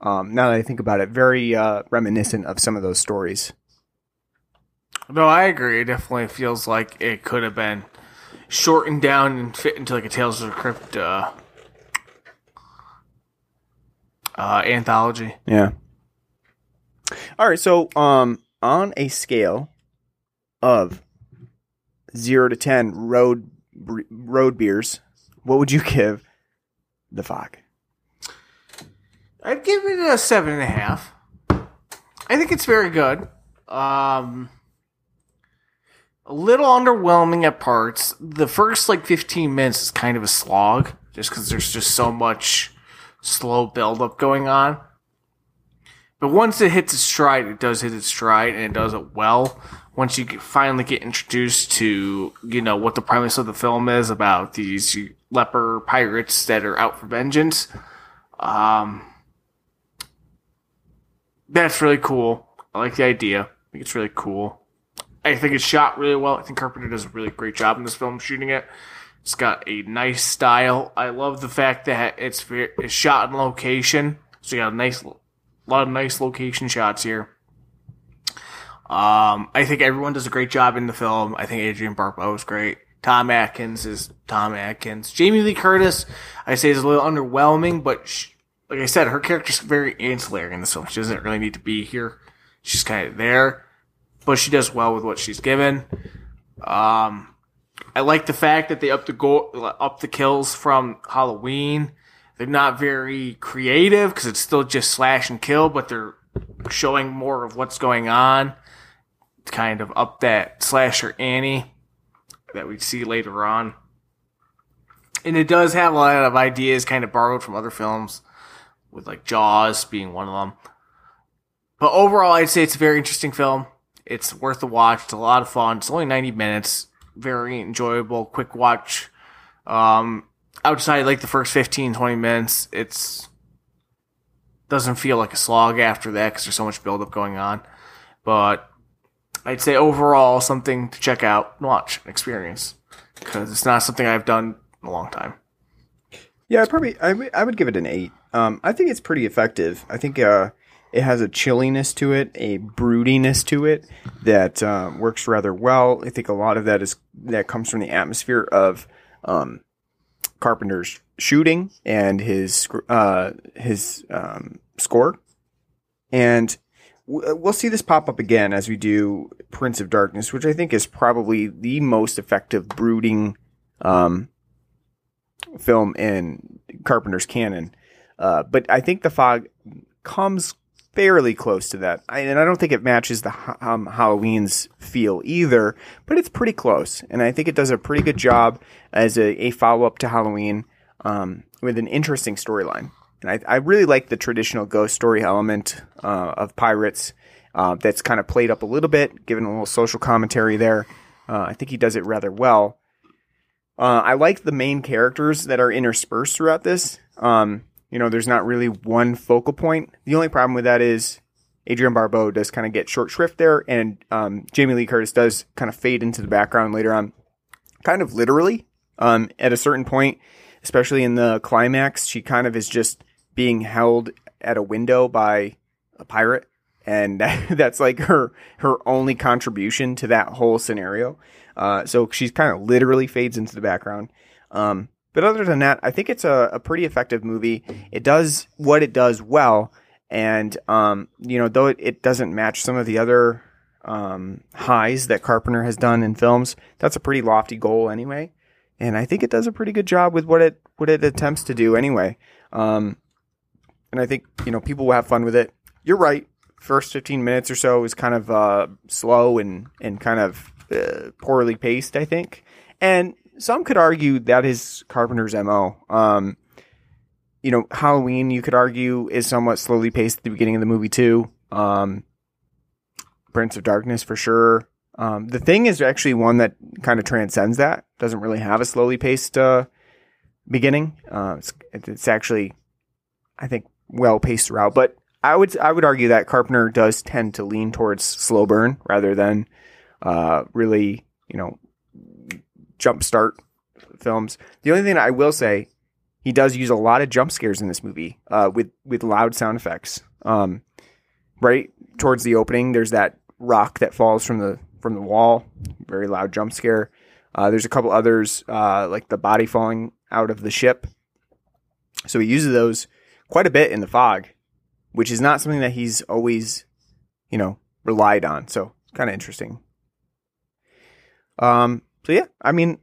Um, now that I think about it, very uh, reminiscent of some of those stories. No, I agree. It definitely feels like it could have been shortened down and fit into like a Tales of the Crypt uh, uh, anthology. Yeah. All right. So, um, on a scale of zero to ten road road beers, what would you (laughs) give the fog? I'd give it a seven and a half. I think it's very good. Um, a little underwhelming at parts. The first like 15 minutes is kind of a slog, just because there's just so much slow buildup going on. But once it hits its stride, it does hit its stride, and it does it well. Once you finally get introduced to, you know, what the premise of the film is about these leper pirates that are out for vengeance, um, that's really cool. I like the idea. I think it's really cool. I think it's shot really well. I think Carpenter does a really great job in this film shooting it. It's got a nice style. I love the fact that it's it's shot in location. So you got a nice, lot of nice location shots here. Um, I think everyone does a great job in the film. I think Adrienne Barbeau is great. Tom Atkins is Tom Atkins. Jamie Lee Curtis, I say, is a little underwhelming, but sh like I said, her character's very ancillary in this film. She doesn't really need to be here. She's kind of there, but she does well with what she's given. Um, I like the fact that they up the go up the kills from Halloween. They're not very creative because it's still just slash and kill, but they're showing more of what's going on kind of up that slasher Annie that we see later on. And it does have a lot of ideas kind of borrowed from other films, with like Jaws being one of them. But overall, I'd say it's a very interesting film. It's worth a watch. It's a lot of fun. It's only 90 minutes. Very enjoyable, quick watch. Um, outside like the first 15, 20 minutes, it's doesn't feel like a slog after that because there's so much buildup going on. but I'd say overall something to check out, and watch, and experience because it's not something I've done in a long time. Yeah, I probably I, would- I would give it an eight. Um, I think it's pretty effective. I think uh, it has a chilliness to it, a broodiness to it that uh, works rather well. I think a lot of that is that comes from the atmosphere of um, Carpenter's shooting and his uh, his um, score, and w- we'll see this pop up again as we do Prince of Darkness, which I think is probably the most effective brooding um, film in Carpenter's canon. Uh, but I think the fog comes fairly close to that, I, and I don't think it matches the um, Halloween's feel either. But it's pretty close, and I think it does a pretty good job as a, a follow up to Halloween um, with an interesting storyline. And I, I really like the traditional ghost story element uh, of pirates. Uh, that's kind of played up a little bit, given a little social commentary there. Uh, I think he does it rather well. Uh, I like the main characters that are interspersed throughout this. Um, you know, there's not really one focal point. The only problem with that is Adrienne Barbeau does kind of get short shrift there, and um, Jamie Lee Curtis does kind of fade into the background later on, kind of literally. Um, at a certain point, especially in the climax, she kind of is just being held at a window by a pirate, and (laughs) that's like her her only contribution to that whole scenario. Uh, so she's kind of literally fades into the background. Um, but other than that, I think it's a, a pretty effective movie. It does what it does well, and um, you know, though it, it doesn't match some of the other um, highs that Carpenter has done in films, that's a pretty lofty goal anyway. And I think it does a pretty good job with what it what it attempts to do anyway. Um, and I think you know people will have fun with it. You're right. First 15 minutes or so is kind of uh, slow and and kind of uh, poorly paced. I think, and some could argue that is Carpenter's mo. Um, you know, Halloween you could argue is somewhat slowly paced at the beginning of the movie too. Um, Prince of Darkness for sure. Um, the thing is actually one that kind of transcends that. Doesn't really have a slowly paced uh, beginning. Uh, it's, it's actually, I think, well paced throughout. But I would I would argue that Carpenter does tend to lean towards slow burn rather than uh, really, you know, jumpstart films. The only thing I will say, he does use a lot of jump scares in this movie uh, with with loud sound effects. Um, right towards the opening, there's that rock that falls from the from the wall, very loud jump scare. Uh, there's a couple others uh, like the body falling out of the ship. So he uses those quite a bit in the fog, which is not something that he's always, you know, relied on. So kind of interesting. Um, so yeah, I mean,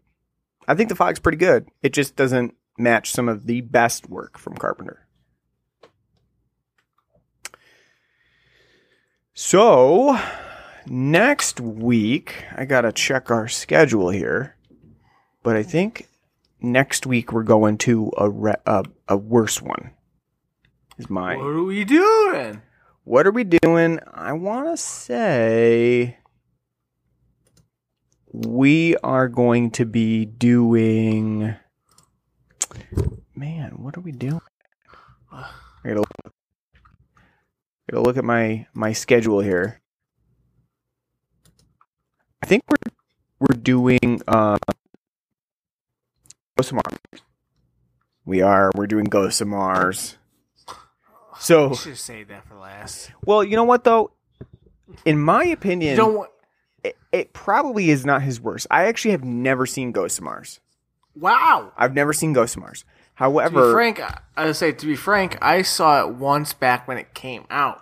I think the fog's pretty good. It just doesn't match some of the best work from Carpenter. So next week, I gotta check our schedule here, but I think next week we're going to a re- a, a worse one. Is mine. What are we doing? what are we doing? I want to say we are going to be doing. Man, what are we doing? I gotta look, gotta look at my my schedule here. I think we're we're doing uh, Ghost of Mars. We are. We're doing Ghost of Mars. So You should say that for last. well, you know what though? In my opinion, You don't want. It, it probably is not his worst. I actually have never seen Ghost of Mars. Wow. I've never seen Ghost of Mars. To be However, frank, I would say to be frank, I saw it once back when it came out,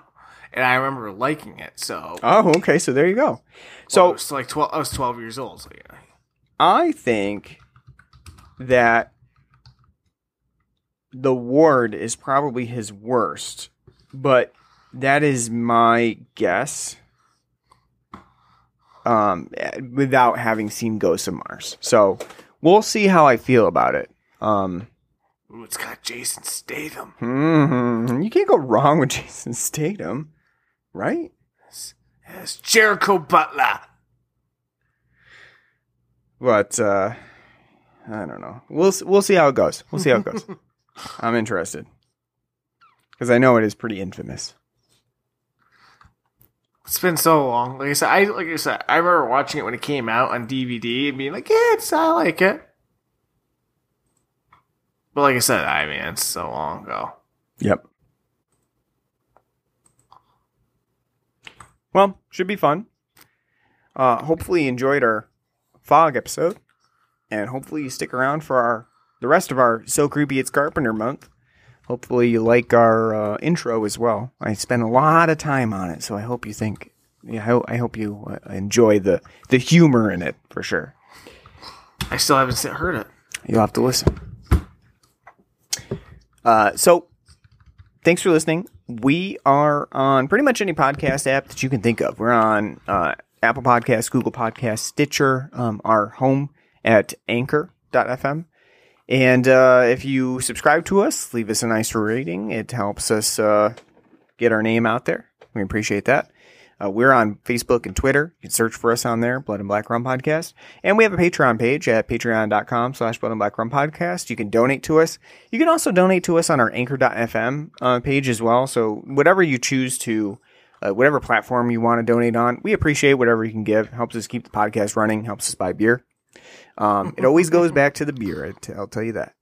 and I remember liking it. So, oh, okay, so there you go. so was like twelve. I was twelve years old. So yeah. I think that the Ward is probably his worst, but that is my guess. Um, without having seen Ghost of Mars, so we'll see how I feel about it. Um, Ooh, it's got Jason Statham. hmm you can't go wrong with (laughs) Jason Statham, right? It's Jericho Butler. But uh, I don't know. We'll we'll see how it goes. We'll see how it goes. (laughs) I'm interested because I know it is pretty infamous. It's been so long. Like I said, I like I said, I remember watching it when it came out on DVD and being like, "Yeah, it's I like it." But like I said, I mean, it's so long ago. Yep. Well, should be fun. Uh, hopefully you enjoyed our fog episode, and hopefully you stick around for our the rest of our so creepy it's Carpenter month. Hopefully you like our uh, intro as well. I spent a lot of time on it, so I hope you think. Yeah, I, I hope you uh, enjoy the the humor in it for sure. I still haven't heard it. You'll have to listen. Uh, so, thanks for listening. We are on pretty much any podcast app that you can think of. We're on uh, Apple Podcasts, Google Podcasts, Stitcher, um, our home at anchor.fm. And uh, if you subscribe to us, leave us a nice rating. It helps us uh, get our name out there. We appreciate that. Uh, we're on Facebook and Twitter. You can search for us on there, Blood and Black Rum Podcast. And we have a Patreon page at patreon.com slash Blood and Black Rum Podcast. You can donate to us. You can also donate to us on our anchor.fm uh, page as well. So whatever you choose to, uh, whatever platform you want to donate on, we appreciate whatever you can give. Helps us keep the podcast running, helps us buy beer. Um, it always goes back to the beer. I'll tell you that.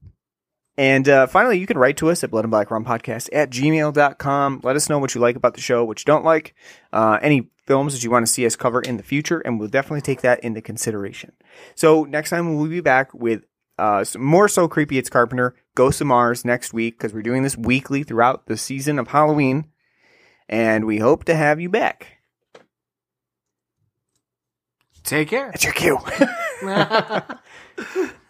And uh, finally, you can write to us at Blood and Black Rum Podcast at gmail.com. Let us know what you like about the show, what you don't like, uh, any films that you want to see us cover in the future, and we'll definitely take that into consideration. So next time we'll be back with uh, more So Creepy It's Carpenter, Ghosts of Mars next week, because we're doing this weekly throughout the season of Halloween. And we hope to have you back. Take care. That's your cue. (laughs) (laughs)